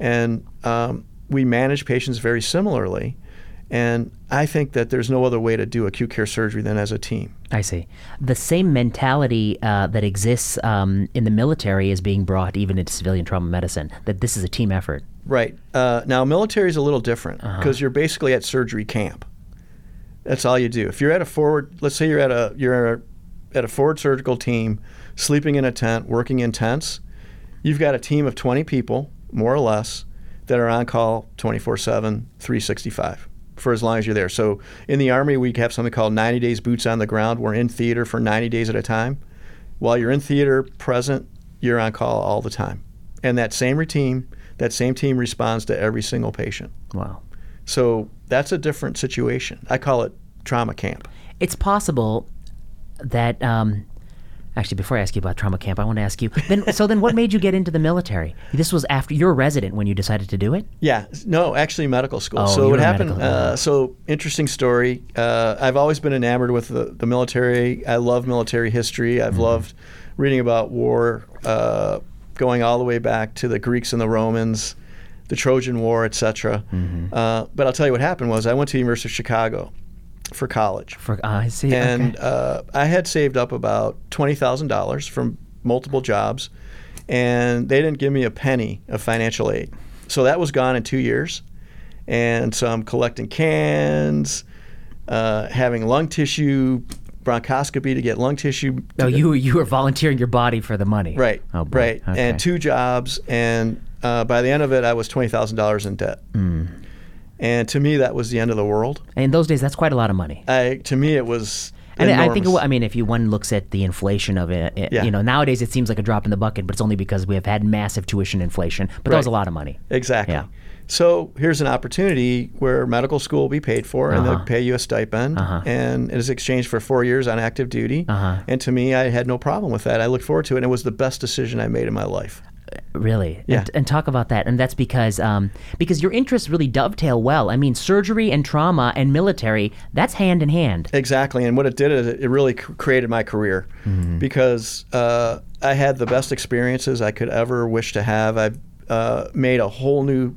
And um, we manage patients very similarly. And I think that there's no other way to do acute care surgery than as a team.
I see. The same mentality uh, that exists um, in the military is being brought even into civilian trauma medicine. That this is a team effort.
Right. Uh, now, military is a little different because you're basically at surgery camp. That's all you do. If you're at a forward, let's say you're at a you're at a forward surgical team, sleeping in a tent, working in tents, you've got a team of 20 people, more or less, that are on call 24/7, 365 for as long as you're there. So in the army, we have something called 90 days boots on the ground. We're in theater for 90 days at a time. While you're in theater, present, you're on call all the time. And that same routine, that same team responds to every single patient.
Wow.
So that's a different situation. I call it trauma camp.
It's possible that. Um, actually, before I ask you about trauma camp, I want to ask you. Then, so then, what made you get into the military? This was after you're a resident when you decided to do it.
Yeah, no, actually medical school.
Oh,
so
you
what
were
happened? Uh, so interesting story. Uh, I've always been enamored with the, the military. I love military history. I've
Mm-hmm.
loved reading about war, uh, going all the way back to the Greeks and the Romans, the Trojan War, etc.
Mm-hmm.
Uh, but I'll tell you what happened was I went to the University of Chicago for college.
For uh, I see.
and
okay.
uh, I had saved up about twenty thousand dollars from multiple jobs, and they didn't give me a penny of financial aid. So that was gone in two years, and so I'm collecting cans, uh, having lung tissue bronchoscopy to get lung tissue.
No, you you were volunteering your body for the money.
Right,
Oh, boy.
right,
Okay.
and two jobs, and uh, by the end of it, I was twenty thousand dollars in debt.
Mm.
And to me, that was the end of the world.
And in those days, that's quite a lot of money.
I, to me, it was.
And I think. I mean, if you one looks at the inflation of it, it-
Yeah.
you know, nowadays it seems like a drop in the bucket, but it's only because we have had massive tuition inflation. But that was a lot of money.
Exactly.
Yeah.
So here's an opportunity where medical school will be paid for, and
Uh-huh.
they'll pay you a stipend,
Uh-huh.
and it is exchanged for four years on active duty.
Uh-huh.
And to me, I had no problem with that. I looked forward to it, and it was the best decision I made in my life.
Really,
Yeah.
and, and talk about that, and that's because um, because your interests really dovetail well. I mean, surgery and trauma and military, that's hand in hand.
Exactly. And what it did is it really created my career
Mm-hmm.
because uh, I had the best experiences I could ever wish to have. I uh, made a whole new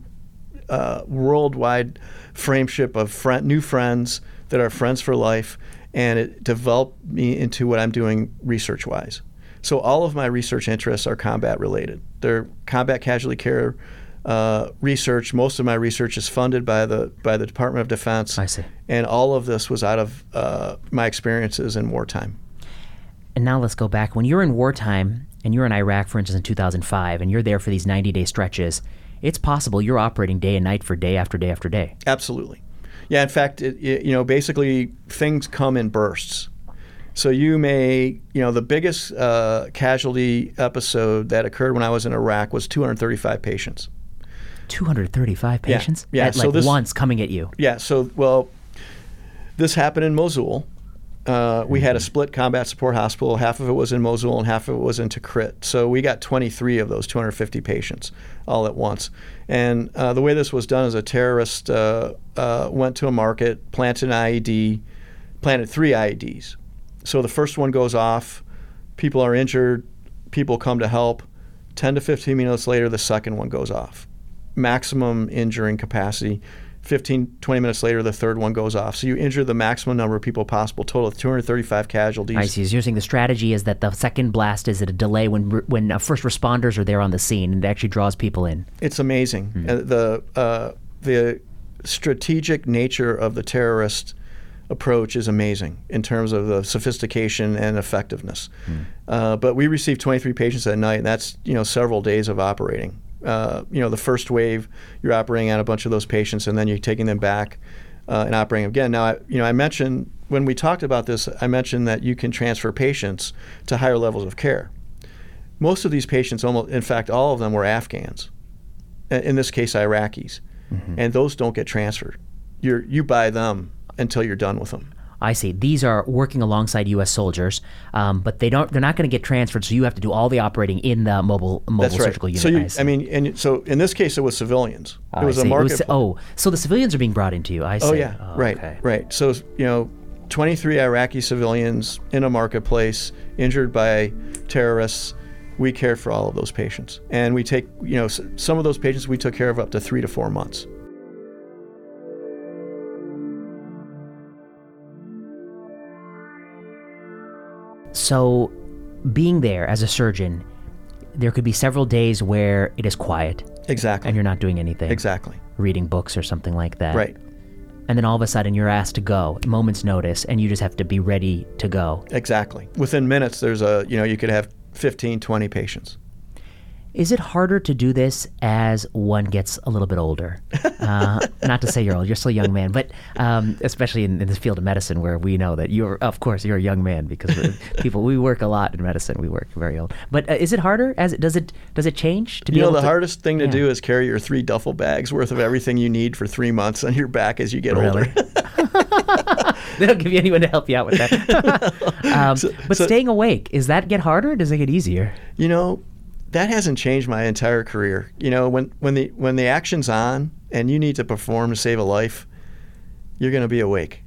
uh, worldwide frameship of friend, new friends that are friends for life, and it developed me into what I'm doing research wise. So all of my research interests are combat related. They're combat casualty care uh, research. Most of my research is funded by the by the Department of Defense.
I see.
And all of this was out of uh, my experiences in wartime.
And now let's go back. When you're in wartime and you're in Iraq, for instance, in 2005, and you're there for these 90 day stretches, it's possible you're operating day and night for day after day after day.
Absolutely. Yeah, in fact, it, it- you know, basically things come in bursts. So you may, you know, the biggest uh, casualty episode that occurred when I was in Iraq was 235 patients.
235 patients
yeah,
at
so
like
this-
once coming at you.
Yeah. So, well, this happened in Mosul. Uh, we had a split combat support hospital. Half of it was in Mosul and half of it was in Tikrit. So we got 23 of those 250 patients all at once. And uh, the way this was done is a terrorist uh, uh, went to a market, planted an IED, planted three IEDs. So the first one goes off, people are injured, people come to help. 10 to 15 minutes later, the second one goes off. Maximum injuring capacity. 15, 20 minutes later, the third one goes off. So you injure the maximum number of people possible, total of 235 casualties.
I see. So you're saying the strategy is that the second blast is at a delay when when uh, first responders are there on the scene and it actually draws people in.
It's amazing. Uh, the uh, the strategic nature of the terrorist approach is amazing in terms of the sophistication and effectiveness. Uh, but we received 23 patients that night, and that's you know several days of operating. Uh, you know, the first wave, you're operating on a bunch of those patients, and then you're taking them back uh, and operating again. Now, I, you know, I mentioned when we talked about this, I mentioned that you can transfer patients to higher levels of care. Most of these patients, almost, in fact, all of them were Afghans in this case Iraqis, and those don't get transferred. You you buy them until you're done with them.
I see. These are working alongside U.S. soldiers, um, but they don't. They're not going to get transferred. So you have to do all the operating in the mobile mobile
That's right.
surgical unit.
So you,
see.
I mean, and so in this case, it was civilians.
Oh,
it was
I
a market.
oh, so the civilians are being brought into you. I see.
oh yeah,
Oh,
right,
okay.
right. So you know, 23 Iraqi civilians in a marketplace injured by terrorists. We care for all of those patients, and we take you know some of those patients we took care of up to three to four months.
So, being there as a surgeon, there could be several days where it is quiet
Exactly.
and you're not doing anything,
exactly.
reading books or something like that.
Right.
And then all of a sudden you're asked to go, moment's notice, and you just have to be ready to go.
Exactly. Within minutes, there's a you know you could have 15, 20 patients.
Is it harder to do this as one gets a little bit older? Uh, not to say you're old, you're still a young man, but um, especially in, in this field of medicine where we know that you're, of course, you're a young man because people we work a lot in medicine. We work very old. But uh, is it harder? As it does it does it change to be
know, the
to-
hardest thing to
yeah.
do is carry your three duffel bags worth of everything you need for three months on your back as you get
Really?
older.
they don't give you anyone to help you out with that. um, but
so-
staying awake, is that get harder? Or does it get easier?
You know, that hasn't changed my entire career. You know, when when the when the action's on and you need to perform to save a life, you're going to be awake.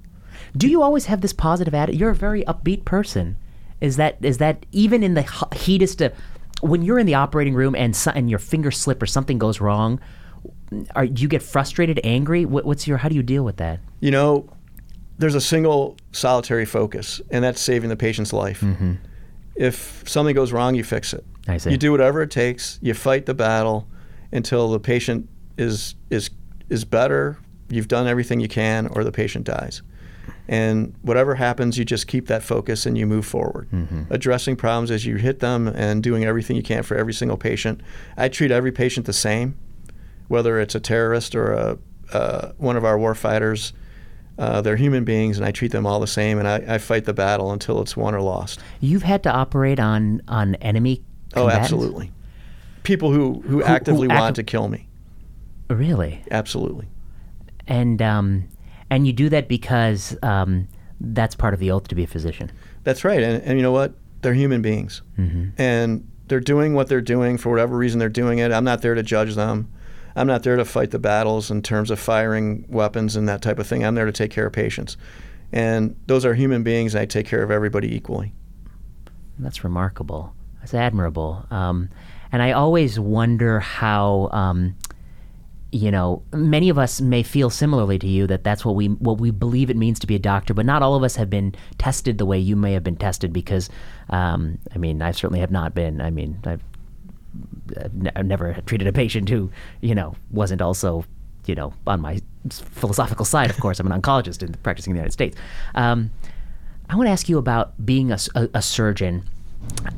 Do you always have this positive attitude? You're a very upbeat person. Is that is that even in the heatest of when you're in the operating room and so, and your finger slip or something goes wrong? Are do you get frustrated, angry? What, what's your how do you deal with that?
You know, there's a single solitary focus, and that's saving the patient's life. Mm-hmm. If something goes wrong, you fix it.
I see.
You do whatever it takes. You fight the battle until the patient is is is better. You've done everything you can, or the patient dies. And whatever happens, you just keep that focus and you move forward, addressing problems as you hit them and doing everything you can for every single patient. I treat every patient the same, whether it's a terrorist or a, uh, one of our war fighters. Uh, they're human beings, and I treat them all the same, and I, I fight the battle until it's won or lost.
You've had to operate on on enemy.
Oh, absolutely. People who, who, actively want to kill me.
Really,
Absolutely.
and um, and you do that because um, that's part of the oath to be a physician.
That's right. And, and you know what? They're human beings. And they're doing what they're doing for whatever reason they're doing it. I'm not there to judge them. I'm not there to fight the battles in terms of firing weapons and that type of thing. I'm there to take care of patients. And those are human beings, and I take care of everybody equally.
That's remarkable. That's admirable. Um, and I always wonder how, um, you know, many of us may feel similarly to you that that's what we what we believe it means to be a doctor, but not all of us have been tested the way you may have been tested. Because, um, I mean, I certainly have not been. I mean, I've, I've never treated a patient who, you know, wasn't also, you know, on my philosophical side. Of course, I'm an oncologist and practicing in the United States. Um, I want to ask you about being a surgeon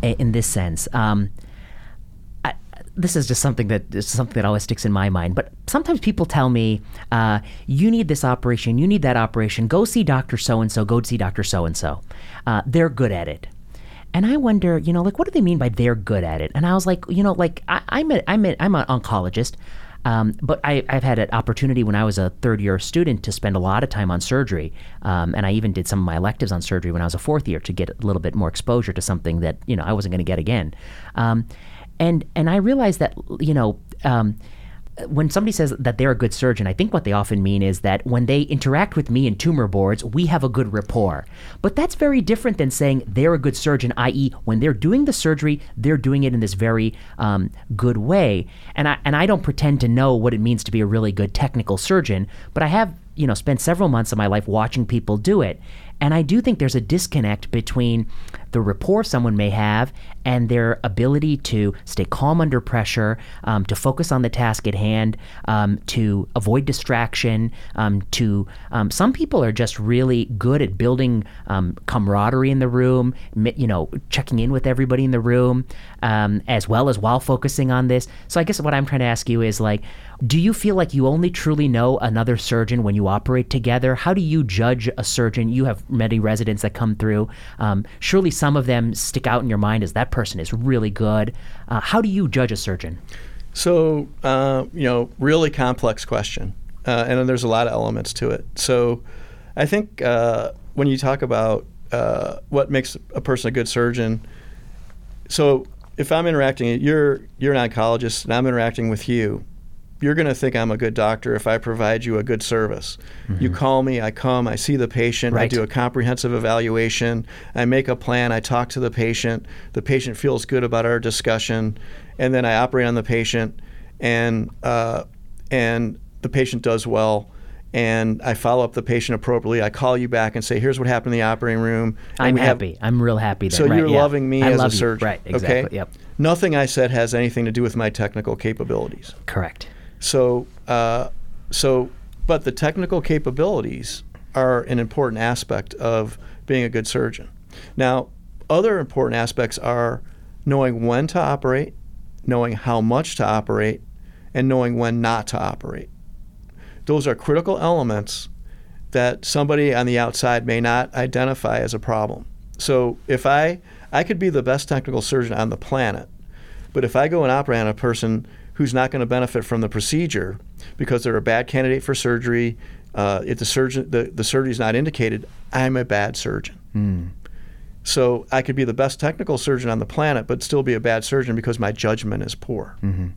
in this sense. Um, I, this is just something that is something that always sticks in my mind. But sometimes people tell me, uh, "You need this operation. You need that operation. Go see Doctor So and So. Go see Doctor So and So. They're good at it." And I wonder, you know, like, what do they mean by they're good at it? And I was like, you know, like, I, I'm a, I'm a, I'm an oncologist, um, but I, I've had an opportunity when I was a third year student to spend a lot of time on surgery, um, and I even did some of my electives on surgery when I was a fourth year to get a little bit more exposure to something that you know I wasn't going to get again. Um, and and I realized that you know. When somebody says that they're a good surgeon, I think what they often mean is that when they interact with me in tumor boards, we have a good rapport. But that's very different than saying they're a good surgeon, i.e., when they're doing the surgery, they're doing it in this very um, good way. And I and I don't pretend to know what it means to be a really good technical surgeon, but I have you know spent several months of my life watching people do it, and I do think there's a disconnect between the rapport someone may have and their ability to stay calm under pressure, um, to focus on the task at hand, um, to avoid distraction. Um, to um, some people are just really good at building um, camaraderie in the room, you know, checking in with everybody in the room, as well as while focusing on this. So I guess what I'm trying to ask you is like, do you feel like you only truly know another surgeon when you operate together? How do you judge a surgeon? You have many residents that come through. Surely some of them stick out in your mind as that person is really good. Uh, how do you judge a surgeon?
So, uh, you know, really complex question. Uh, and then there's a lot of elements to it. So, I think uh, when you talk about uh, what makes a person a good surgeon, so if I'm interacting, you're you're an oncologist, and I'm interacting with you. You're going to think I'm a good doctor if I provide you a good service. You call me, I come, I see the patient, I do a comprehensive evaluation, I make a plan, I talk to the patient, the patient feels good about our discussion, and then I operate on the patient, and uh, and the patient does well, and I follow up the patient appropriately. I call you back and say, "Here's what happened in the operating room."
I'm
we have-
happy. I'm real happy. Then.
so
right,
you're
yeah.
loving me
I
as
love
a
you.
surgeon,
right? Exactly.
Okay.
Yep.
Nothing I said has anything to do with my technical capabilities.
Correct.
So, uh, so, but the technical capabilities are an important aspect of being a good surgeon. Now, other important aspects are knowing when to operate, knowing how much to operate, and knowing when not to operate. Those are critical elements that somebody on the outside may not identify as a problem. So if I I could be the best technical surgeon on the planet, but if I go and operate on a person who's not going to benefit from the procedure because they're a bad candidate for surgery, uh, if the surgeon the, the surgery is not indicated, I'm a bad surgeon.
Mm.
So I could be the best technical surgeon on the planet, but still be a bad surgeon because my judgment is poor.
Mm-hmm.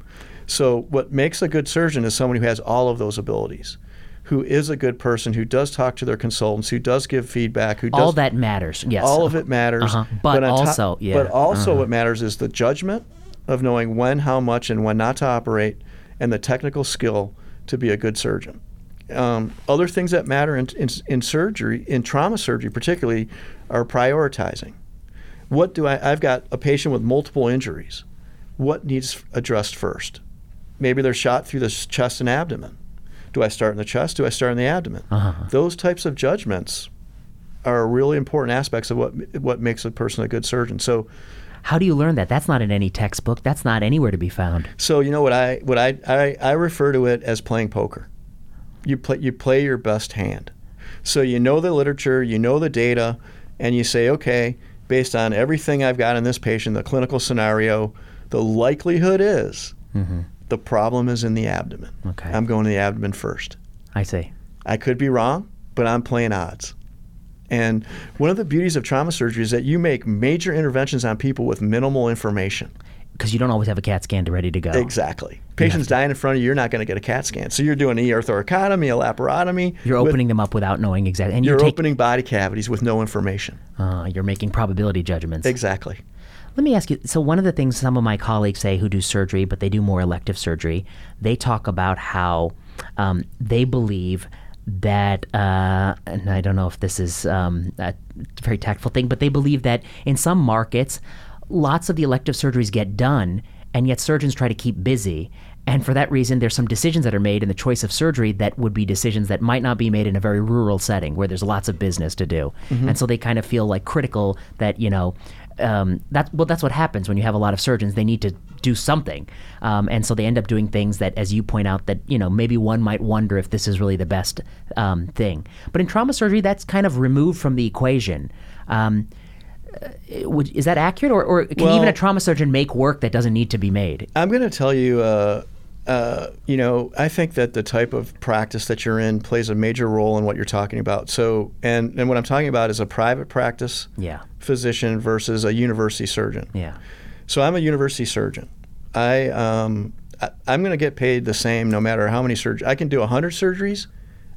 So what makes a good surgeon is someone who has all of those abilities, who is a good person, who does talk to their consultants, who does give feedback, who does
all that matters. Yes,
all of it matters.
Uh-huh. But,
top-
also, yeah,
But also,
uh-huh.
what matters is the judgment of knowing when, how much, and when not to operate, and the technical skill to be a good surgeon. Um, other things that matter in, in, in surgery, in trauma surgery particularly, are prioritizing. What do I? I've got a patient with multiple injuries. What needs addressed first? Maybe they're shot through the chest and abdomen. Do I start in the chest? Do I start in the abdomen?
Uh-huh.
Those types of judgments are really important aspects of what what makes a person a good surgeon. So,
How do you learn that? That's not in any textbook. That's not anywhere to be found.
so you know what I what I I, I refer to it as playing poker. You play you play your best hand. So you know the literature, you know the data, and you say, okay, based on everything I've got in this patient, the clinical scenario, the likelihood is
Mm-hmm.
the problem is in the abdomen.
Okay.
I'm going to the abdomen first.
I see.
I could be wrong, but I'm playing odds. And one of the beauties of trauma surgery is that you make major interventions on people with minimal information.
Because you don't always have a CAT scan ready to go.
Exactly. Patients dying in front of you, you're not going to get a CAT scan. So you're doing an ear thoracotomy, a laparotomy.
You're
with-
opening them up without knowing exactly, and
you're
you're, taking,
opening body cavities with no information.
uh, you're making probability judgments.
Exactly.
Let me ask you. So one of the things some of my colleagues say who do surgery, but they do more elective surgery, they talk about how um, they believe that, uh, and I don't know if this is um, a very tactful thing, but they believe that in some markets, lots of the elective surgeries get done, and yet surgeons try to keep busy. And for that reason, there's some decisions that are made in the choice of surgery that would be decisions that might not be made in a very rural setting where there's lots of business to do. And so they kind of feel like critical that, you know, um, that well, that's what happens when you have a lot of surgeons. They need to do something, um, and so they end up doing things that, as you point out, that you know maybe one might wonder if this is really the best um, thing. But in trauma surgery, that's kind of removed from the equation. Um, uh, would, is that accurate, or, or can even a trauma surgeon make work that doesn't need to be made?
I'm going to tell you, uh, uh, you know, I think that the type of practice that you're in plays a major role in what you're talking about. So, and, and what I'm talking about is a private practice
Yeah,
physician versus a university surgeon.
yeah,
So I'm a university surgeon. I, um, I I'm going to get paid the same no matter how many surgeries. I can do 100 surgeries.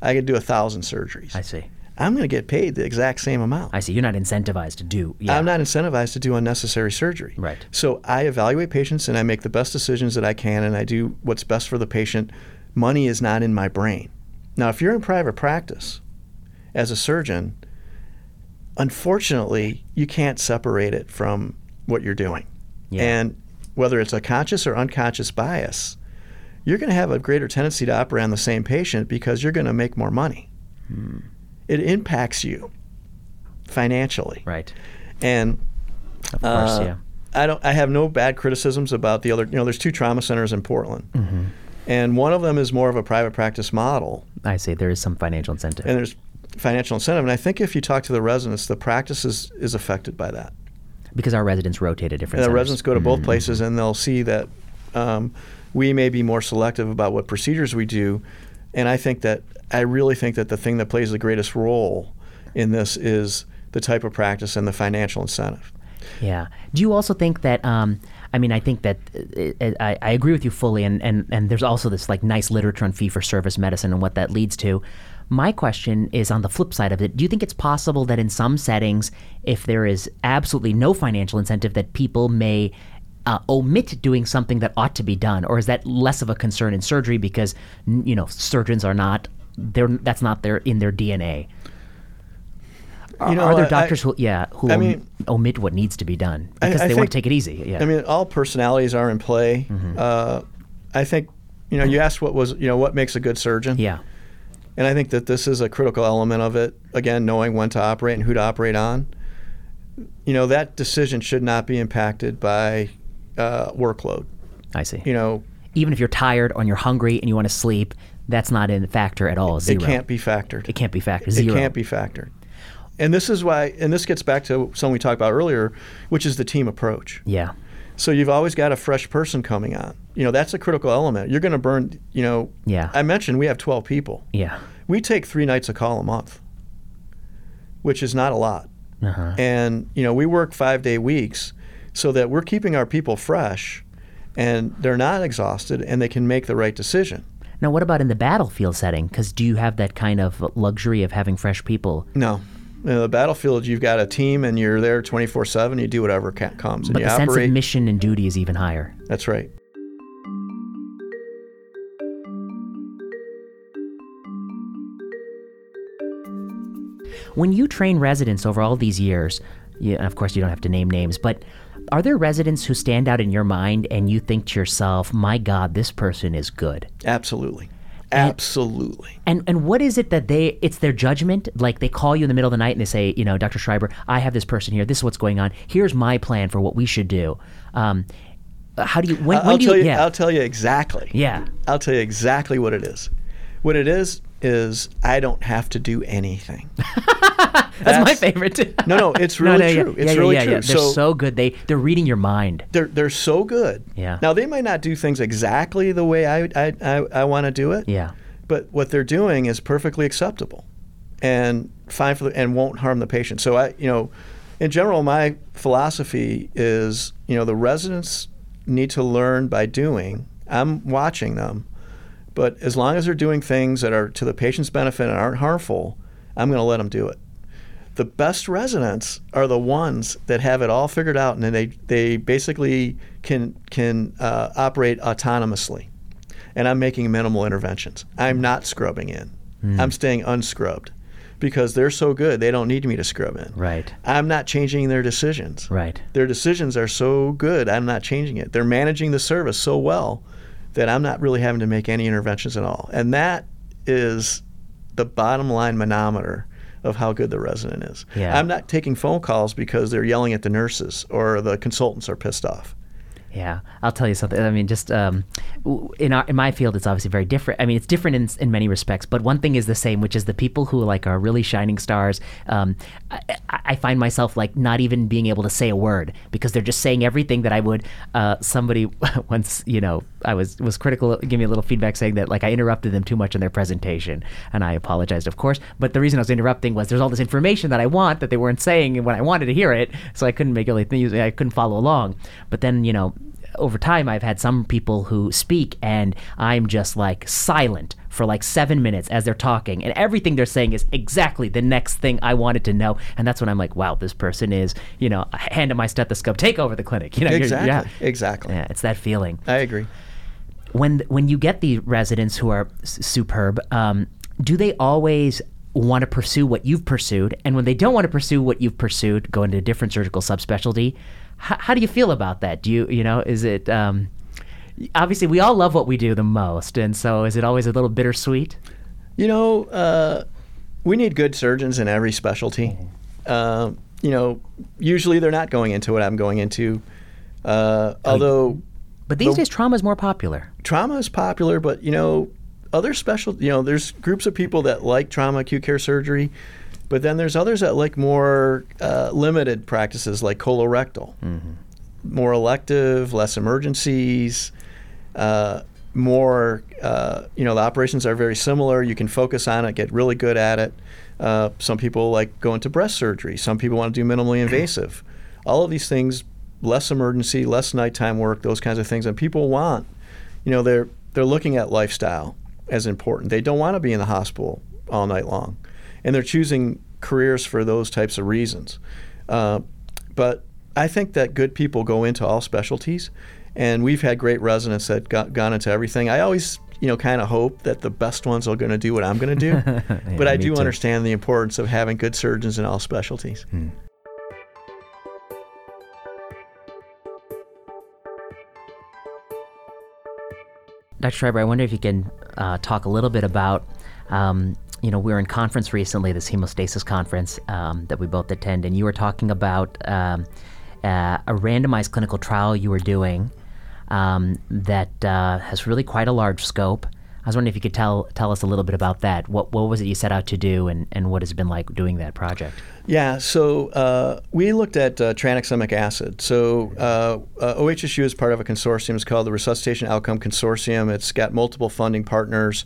I can do 1,000 surgeries.
I see.
I'm going to get paid the exact same amount.
I see. You're not incentivized to do. Yeah,
I'm not incentivized to do unnecessary surgery.
Right.
So I evaluate patients and I make the best decisions that I can and I do what's best for the patient. Money is not in my brain. Now, if you're in private practice as a surgeon, unfortunately, you can't separate it from what you're doing.
Yeah.
And whether it's a conscious or unconscious bias, you're going to have a greater tendency to operate on the same patient because you're going to make more money.
Hmm.
It impacts you financially.
right.
And
Of course,
uh,
yeah.
I don't. I have no bad criticisms about the other. You know, there's two trauma centers in Portland,
Mm-hmm.
and one of them is more of a private practice model,
I see. There is some financial incentive.
and there's financial incentive. And I think if you talk to the residents, the practice is, is affected by that.
because our residents rotate at different
And the
centers.
residents go to both
Mhm.
places, and they'll see that um, we may be more selective about what procedures we do. And I think that I really think that the thing that plays the greatest role in this is the type of practice and the financial incentive.
Yeah. Do you also think that? Um, I mean, I think that uh, uh, I, I agree with you fully, and, and and there's also this like nice literature on fee for service medicine and what that leads to. My question is on the flip side of it. Do you think it's possible that in some settings, if there is absolutely no financial incentive, that people may uh, omit doing something that ought to be done, or is that less of a concern in surgery because you know surgeons are not they're that's not their in their DNA.
You know,
are there
I-
doctors who yeah who
I mean-
omit what needs to be done because
I
they want to take it easy? Yeah.
I mean, all personalities are in play.
Mm-hmm.
Uh, I think, you know, you asked what was, you know, what makes a good surgeon.
yeah.
And I think that this is a critical element of it. Again, knowing when to operate and who to operate on. You know, that decision should not be impacted by uh, workload.
I see.
You know,
Even if you're tired or you're hungry and you want to sleep, that's not a factor at all. Zero.
it can't be factored.
It can't be factored. Zero.
It can't be factored. And this is why, and this gets back to something we talked about earlier, which is the team approach.
Yeah.
So you've always got a fresh person coming on. You know, that's a critical element. You're going to burn, you know,
Yeah.
I mentioned we have 12 people.
Yeah.
We take three nights a call a month, which is not a lot.
Uh-huh.
And, you know, we work five day weeks so that we're keeping our people fresh and they're not exhausted and they can make the right decision.
Now, what about in the battlefield setting? Because do you have that kind of luxury of having fresh people?
No. In the battlefield, you've got a team and you're there 24 7. You do whatever comes. And
But
you
the sense
operate.
of mission and duty is even higher.
That's right.
When you train residents over all these years, you, of course you don't have to name names, but are there residents who stand out in your mind and you think to yourself, my God, this person is good?
Absolutely. Absolutely.
And and what is it that they it's their judgment? Like they call you in the middle of the night and they say, you know, Dr. Schreiber, I have this person here. This is what's going on. Here's my plan for what we should do. Um, how do you when, when
I'll
do
tell you.
yeah
I'll tell you exactly.
yeah
I'll tell you exactly what it is. What it is is I don't have to do anything.
that's, my favorite. Too.
no, no, it's really
no, yeah,
true.
yeah,
It's
yeah,
really
yeah,
true.
yeah. They're so, good. They they're reading your mind.
they're they're so good.
Yeah.
Now they might not do things exactly the way I I, I, I want to do it.
Yeah.
But what they're doing is perfectly acceptable, and fine for the, and won't harm the patient. So I you know, in general, my philosophy is you know the residents need to learn by doing. I'm watching them, but as long as they're doing things that are to the patient's benefit and aren't harmful, I'm going to let them do it. The best residents are the ones that have it all figured out, and then they they basically can can uh, operate autonomously. And I'm making minimal interventions. I'm not scrubbing in. I'm staying unscrubbed because they're so good they don't need me to scrub in.
Right.
I'm not changing their decisions.
Right.
Their decisions are so good, I'm not changing it. They're managing the service so well that I'm not really having to make any interventions at all. And that is the bottom line manometer of how good the resident is.
Yeah.
I'm not taking phone calls because they're yelling at the nurses or the consultants are pissed off.
Yeah, I'll tell you something. I mean, just um, in our in my field, it's obviously very different. I mean, it's different in in many respects, but one thing is the same, which is the people who like are really shining stars. Um, I, I I find myself like not even being able to say a word because they're just saying everything that I would. Uh, somebody once, you know, I was was critical. Give me a little feedback saying that like I interrupted them too much in their presentation, and I apologized, of course. But the reason I was interrupting was there's all this information that I want that they weren't saying when I wanted to hear it, so I couldn't make it. I couldn't follow along. But then you know over time I've had some people who speak and I'm just like silent for like seven minutes as they're talking and everything they're saying is exactly the next thing I wanted to know and that's when I'm like wow this person is you know hand on my stethoscope take over the clinic you know
Exactly.
yeah
Exactly.
yeah it's that feeling
I agree.
When when you get the residents who are s- superb, um, do they always want to pursue what you've pursued? And when they don't want to pursue what you've pursued, go into a different surgical subspecialty. H- how do you feel about that? Do you you know is it um, obviously we all love what we do the most, and so is it always a little bittersweet?
You know, uh, we need good surgeons in every specialty. Uh, you know, usually they're not going into what I'm going into. Uh, although
But these
The-
days, trauma is more popular.
trauma is popular, but you know, other special, you know, there's groups of people that like trauma acute care surgery, but then there's others that like more uh, limited practices like colorectal, more elective, less emergencies, uh, more, uh, you know, the operations are very similar. You can focus on it, get really good at it. Uh, some people like going to breast surgery. Some people want to do minimally invasive. All of these things, less emergency, less nighttime work, those kinds of things, and people want you know they're they're looking at lifestyle as important. They don't want to be in the hospital all night long, and they're choosing careers for those types of reasons. Uh, but I think that good people go into all specialties, and we've had great residents that got gone into everything. I always you know kind of hope that the best ones are going to do what I'm going to do, but I do
too.
understand the importance of having good surgeons in all specialties.
Dr. Schreiber, I wonder if you can uh, talk a little bit about, um, you know, we were in conference recently, this hemostasis conference um, that we both attend, and you were talking about um, uh, a randomized clinical trial you were doing um, that uh, has really quite a large scope. I was wondering if you could tell tell us a little bit about that. What what was it you set out to do, and, and what has it been like doing that project?
Yeah, so uh, we looked at uh, tranexamic acid. So uh, uh OHSU is part of a consortium. It's called the Resuscitation Outcome Consortium. It's got multiple funding partners,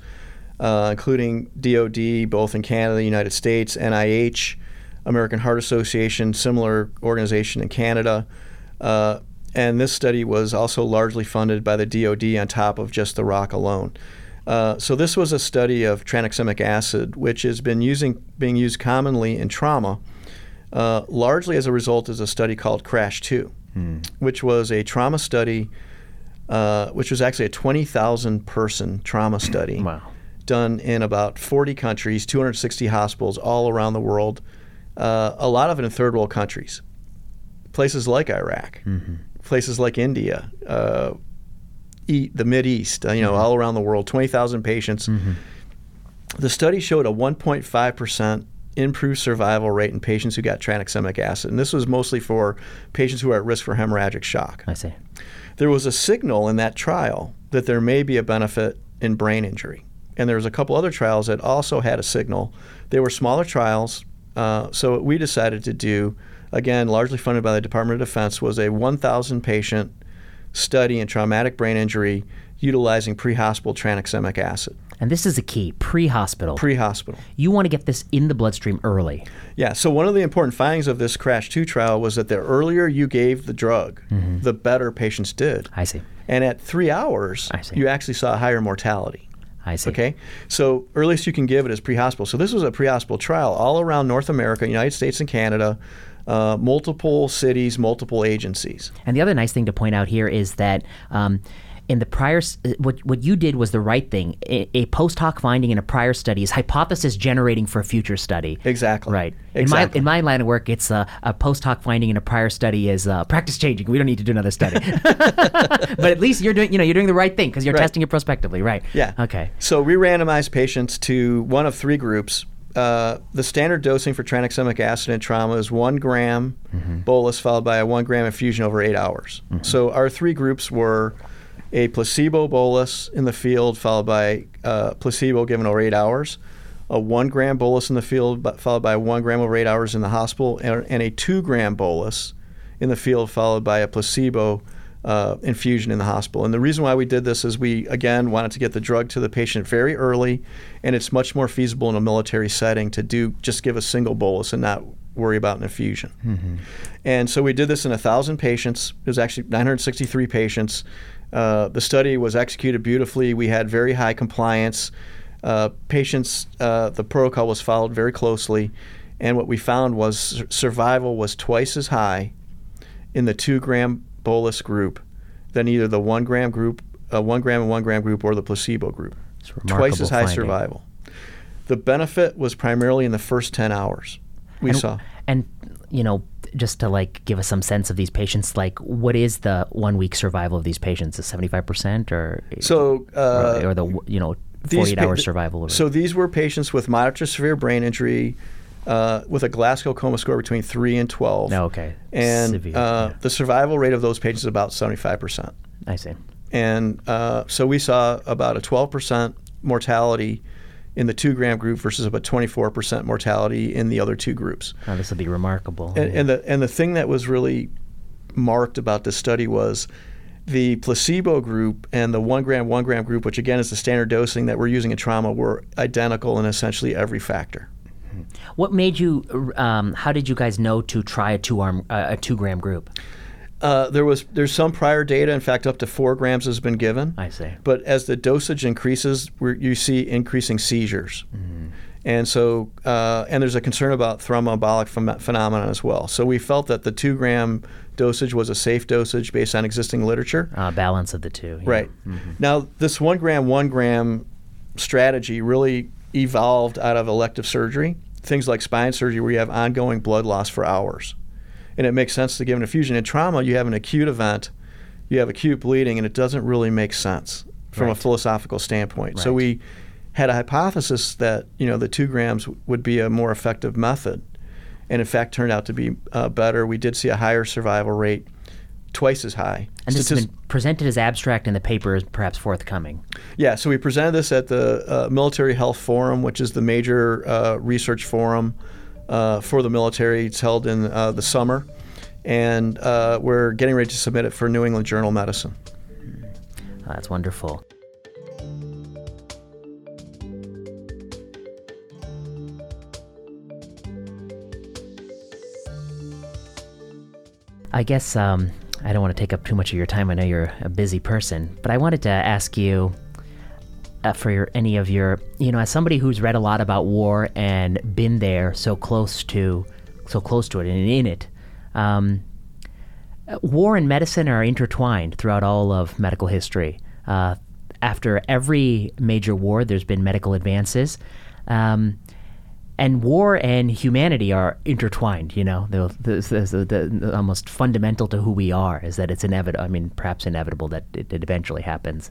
uh, including DoD, both in Canada, the United States, NIH, American Heart Association, similar organization in Canada. Uh, and this study was also largely funded by the DoD on top of just the ROC alone. Uh, so this was a study of tranexamic acid, which has been using being used commonly in trauma, uh, largely as a result of a study called Crash Two, hmm. which was a trauma study, uh, which was actually a 20,000 person trauma study.
wow.
Done in about 40 countries, 260 hospitals all around the world, uh, a lot of it in third world countries, places like Iraq, mm-hmm. places like India, uh, the Mid East, uh, you know, mm-hmm. all around the world, 20,000 patients. Mm-hmm. The study showed a 1.5% improved survival rate in patients who got tranexamic acid. And this was mostly for patients who are at risk for hemorrhagic shock.
I see.
There was a signal in that trial that there may be a benefit in brain injury. And there was a couple other trials that also had a signal. They were smaller trials. Uh, so what we decided to do, again, largely funded by the Department of Defense, was a 1,000 patient study in traumatic brain injury utilizing pre-hospital tranexamic acid.
And this is a key pre-hospital.
Pre-hospital.
You want to get this in the bloodstream early.
Yeah. So one of the important findings of this Crash Two trial was that the earlier you gave the drug, mm-hmm. the better patients did.
I see.
And at three hours, you actually saw a higher mortality.
I see.
Okay. So earliest you can give it is pre-hospital. So this was a pre-hospital trial all around North America, United States, and Canada uh, multiple cities, multiple agencies.
And the other nice thing to point out here is that. Um, in the prior, uh, what what you did was the right thing. A, a, post hoc finding in a prior study is hypothesis generating for a future study.
Exactly.
Right.
Exactly.
In my in my line of work, it's a, a post hoc finding in a prior study is uh, practice changing. We don't need to do another study. but at least you're doing you know you're doing the right thing because you're right. testing it prospectively. Right.
Yeah.
Okay.
So we randomized patients to one of three groups uh, the standard dosing for tranexamic acid in trauma is one gram mm-hmm. bolus followed by a one gram infusion over eight hours. Mm-hmm. So our three groups were a placebo bolus in the field followed by uh, placebo given over eight hours, a one gram bolus in the field followed by one gram over eight hours in the hospital, and, and a two gram bolus in the field followed by a placebo uh, infusion in the hospital. And the reason why we did this is we, again, wanted to get the drug to the patient very early, and it's much more feasible in a military setting to do just give a single bolus and not worry about an infusion. Mm-hmm. And so we did this in 1,000 patients. It was actually 963 patients. Uh, the study was executed beautifully. We had very high compliance. Uh, patients, uh, the protocol was followed very closely. And what we found was survival was twice as high in the two gram bolus group than either the one gram group, uh, one gram and one gram group, or the placebo group. Twice as high
finding.
survival. The benefit was primarily in the first 10 hours we
and,
saw.
And, you know, just to like give us some sense of these patients, like what is the one week survival of these patients? Is 75% or,
so, uh,
or, or the, you know, 48 hour survival?
So these were patients with moderate to severe brain injury, uh, with a Glasgow coma score between 3 and 12.
Oh, okay.
And
Severe,
uh,
yeah.
the survival rate of those patients is about 75%.
I see.
And uh, so we saw about a 12% mortality in the two gram group versus about 24% mortality in the other two groups.
Oh, this would be remarkable.
And, and, the, and the thing that was really marked about this study was the placebo group and the one gram, one gram group, which again is the standard dosing that we're using in trauma, were identical in essentially every factor.
What made you? Um, how did you guys know to try a two arm, uh, a two gram group?
Uh, there was there's some prior data. In fact, up to four grams has been given.
I see.
But as the dosage increases, you see increasing seizures, mm-hmm. and so uh, and there's a concern about thromboembolic ph- phenomenon as well. So we felt that the two gram dosage was a safe dosage based on existing literature.
Uh, balance of the two.
Yeah. Right. Mm-hmm. Now this one gram one gram strategy really evolved out of elective surgery, things like spine surgery where you have ongoing blood loss for hours and it makes sense to give an infusion. In trauma, you have an acute event, you have acute bleeding, and it doesn't really make sense from right. a philosophical standpoint.
Right.
So we had a hypothesis that you know the two grams would be a more effective method, and in fact turned out to be uh, better. We did see a higher survival rate, twice as high.
And this has been presented as abstract, and the paper is perhaps forthcoming.
Yeah, so we presented this at the uh, Military Health Forum, which is the major uh, research forum uh, for the military. It's held in uh, the summer, and uh, we're getting ready to submit it for New England Journal of Medicine.
Oh, that's wonderful. I guess um, I don't want to take up too much of your time. I know you're a busy person, but I wanted to ask you uh, for your, any of your, you know, as somebody who's read a lot about war and been there so close to, so close to it and in it. Um, war and medicine are intertwined throughout all of medical history. Uh, after every major war, there's been medical advances. Um, and war and humanity are intertwined, you know, the, the, the, the, almost fundamental to who we are is that it's inevitable. I mean, perhaps inevitable that it, it eventually happens.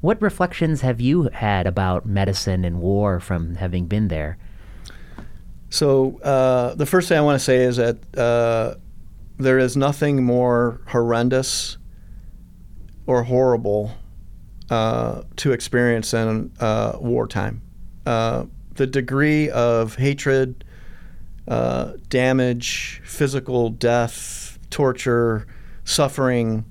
What reflections have you had about medicine and war from having been there?
So, uh, the first thing I want to say is that uh, there is nothing more horrendous or horrible uh, to experience than uh, wartime. The degree of hatred, uh, damage, physical death, torture, suffering,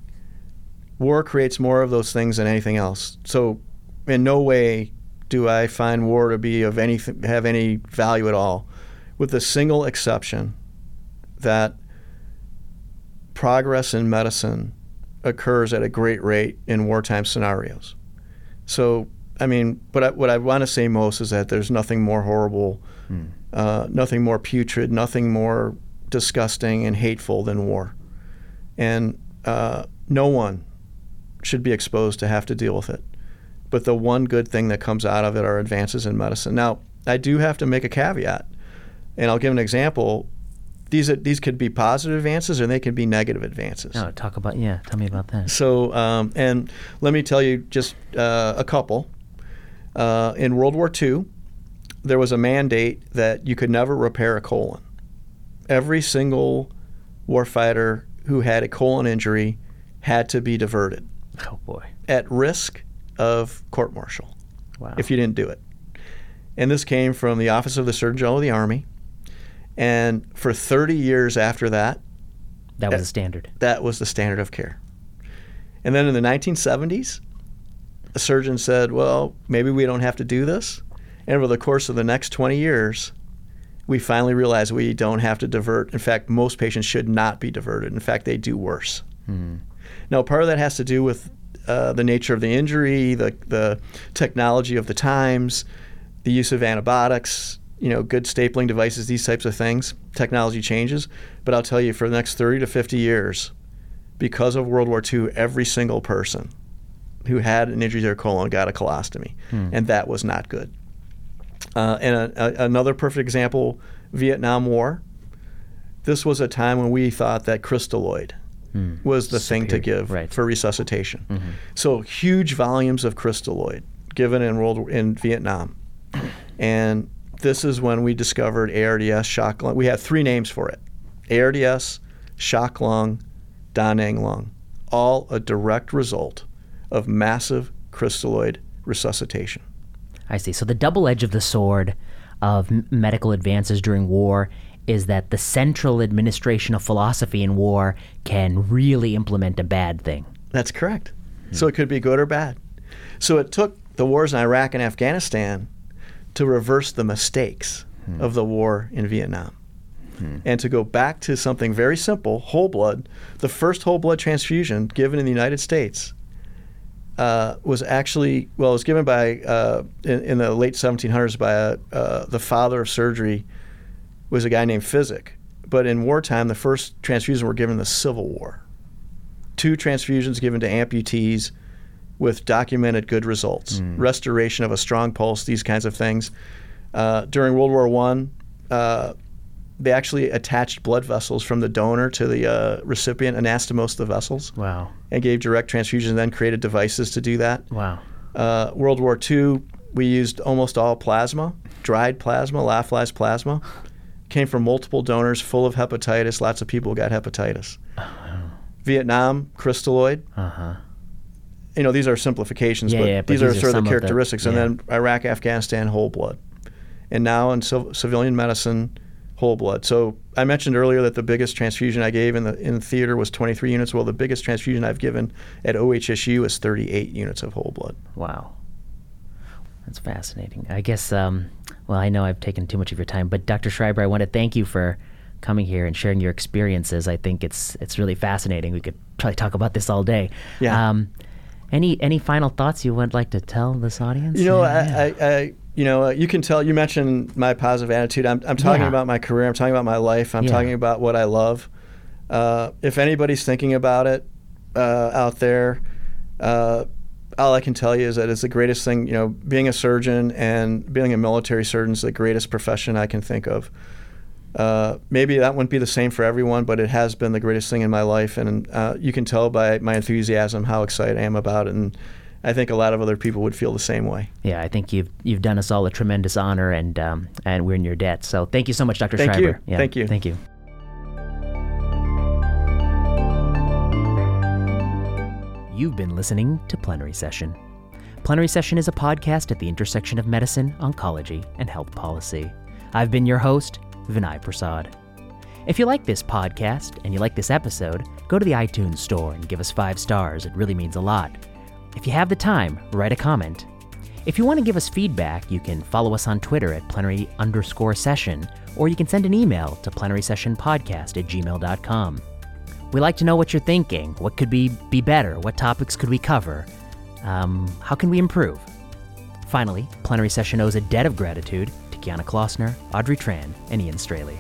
war creates more of those things than anything else. So, in no way do I find war to be of any have any value at all, with the single exception that progress in medicine occurs at a great rate in wartime scenarios. So, I mean, but I, what I want to say most is that there's nothing more horrible, mm. uh, nothing more putrid, nothing more disgusting and hateful than war. And uh, no one should be exposed to have to deal with it. But the one good thing that comes out of it are advances in medicine. Now, I do have to make a caveat, and I'll give an example. These these could be positive advances, or they could be negative advances.
No, talk about yeah. Tell me about that.
So, um, and let me tell you just uh, a couple. Uh, in World War II, there was a mandate that you could never repair a colon. Every single warfighter who had a colon injury had to be diverted.
Oh boy!
At risk of court martial.
Wow.
If you didn't do it. And this came from the Office of the Surgeon General of the Army. And for 30 years after that,
that was the standard.
That was the standard of care. And then in the 1970s, a surgeon said, well, maybe we don't have to do this. And over the course of the next 20 years, we finally realized we don't have to divert. In fact, most patients should not be diverted. In fact, they do worse.
Hmm.
Now, part of that has to do with uh, the nature of the injury, the, the technology of the times, the use of antibiotics, you know, good stapling devices, these types of things. Technology changes. But I'll tell you, for the next 30 to 50 years, because of World War II, every single person who had an injury to their colon got a colostomy,
hmm.
and that was not good. Uh, and a, a, another perfect example Vietnam War. This was a time when we thought that crystalloid
hmm.
was the
Superior.
thing to give
right.
for resuscitation.
Mm-hmm.
So huge volumes of crystalloid given in World in Vietnam, and this is when we discovered ARDS shock lung. We had three names for it: ARDS, shock lung, Da Nang lung, all a direct result of massive crystalloid resuscitation.
I see. So the double edge of the sword of medical advances during war is that the central administration of philosophy in war can really implement a bad thing.
That's correct. Hmm. So it could be good or bad. So it took the wars in Iraq and Afghanistan to reverse the mistakes hmm. of the war in Vietnam. Hmm. And to go back to something very simple, whole blood, the first whole blood transfusion given in the United States uh, was actually well, it was given by uh, in, in, the late 1700s by a, uh, the father of surgery was a guy named Physick. But in wartime, the first transfusions were given in the Civil War. Two transfusions given to amputees with documented good results,
Mm.
restoration of a strong pulse, these kinds of things. Uh, during World War One, uh, they actually attached blood vessels from the donor to the uh, recipient, anastomosed the vessels,
Wow.
and gave direct transfusions. And then created devices to do that.
Wow.
Uh, World War II, we used almost all plasma, dried plasma, lyophilized plasma. Came from multiple donors, full of hepatitis. Lots of people got hepatitis. Vietnam, crystalloid.
Uh huh.
You know, these are simplifications,
Yeah,
but,
yeah, but
these,
these
are sort of the
of the-
characteristics.
yeah.
And then Iraq, Afghanistan, whole blood. And now in civ- civilian medicine, whole blood. So I mentioned earlier that the biggest transfusion I gave in the in theater was 23 units. Well, the biggest transfusion I've given at OHSU is 38 units of whole blood.
Wow. That's fascinating. I guess, um, well, I know I've taken too much of your time, but Dr. Schreiber, I want to thank you for coming here and sharing your experiences. I think it's it's really fascinating. We could probably talk about this all day.
Yeah.
Um, any any final thoughts you would like to tell this audience?
You know,
Yeah.
I, I, I you know, uh, you can tell. You mentioned my positive attitude. I'm, I'm talking
Yeah.
about my career. I'm talking about my life. I'm
Yeah.
talking about what I love. Uh, if anybody's thinking about it uh, out there, uh, all I can tell you is that it's the greatest thing. You know, being a surgeon and being a military surgeon is the greatest profession I can think of. Uh, maybe that wouldn't be the same for everyone, but it has been the greatest thing in my life, and uh, you can tell by my enthusiasm how excited I am about it. And I think a lot of other people would feel the same way.
Yeah, I think you've you've done us all a tremendous honor, and um, and we're in your debt. So thank you so much, Dr.
Thank you.
Schreiber. Yeah,
Thank you.
Thank you. You've been listening to Plenary Session. Plenary Session is a podcast at the intersection of medicine, oncology, and health policy. I've been your host, Vinay Prasad. If you like this podcast and you like this episode, go to the iTunes store and give us five stars. It really means a lot. If you have the time, write a comment. If you want to give us feedback, you can follow us on Twitter at plenary underscore session, or you can send an email to plenarysessionpodcast at gmail.com. We like to know what you're thinking. What could be, be better? What topics could we cover? Um, how can we improve? Finally, Plenary Session owes a debt of gratitude to Kiana Klossner, Audrey Tran, and Ian Straley.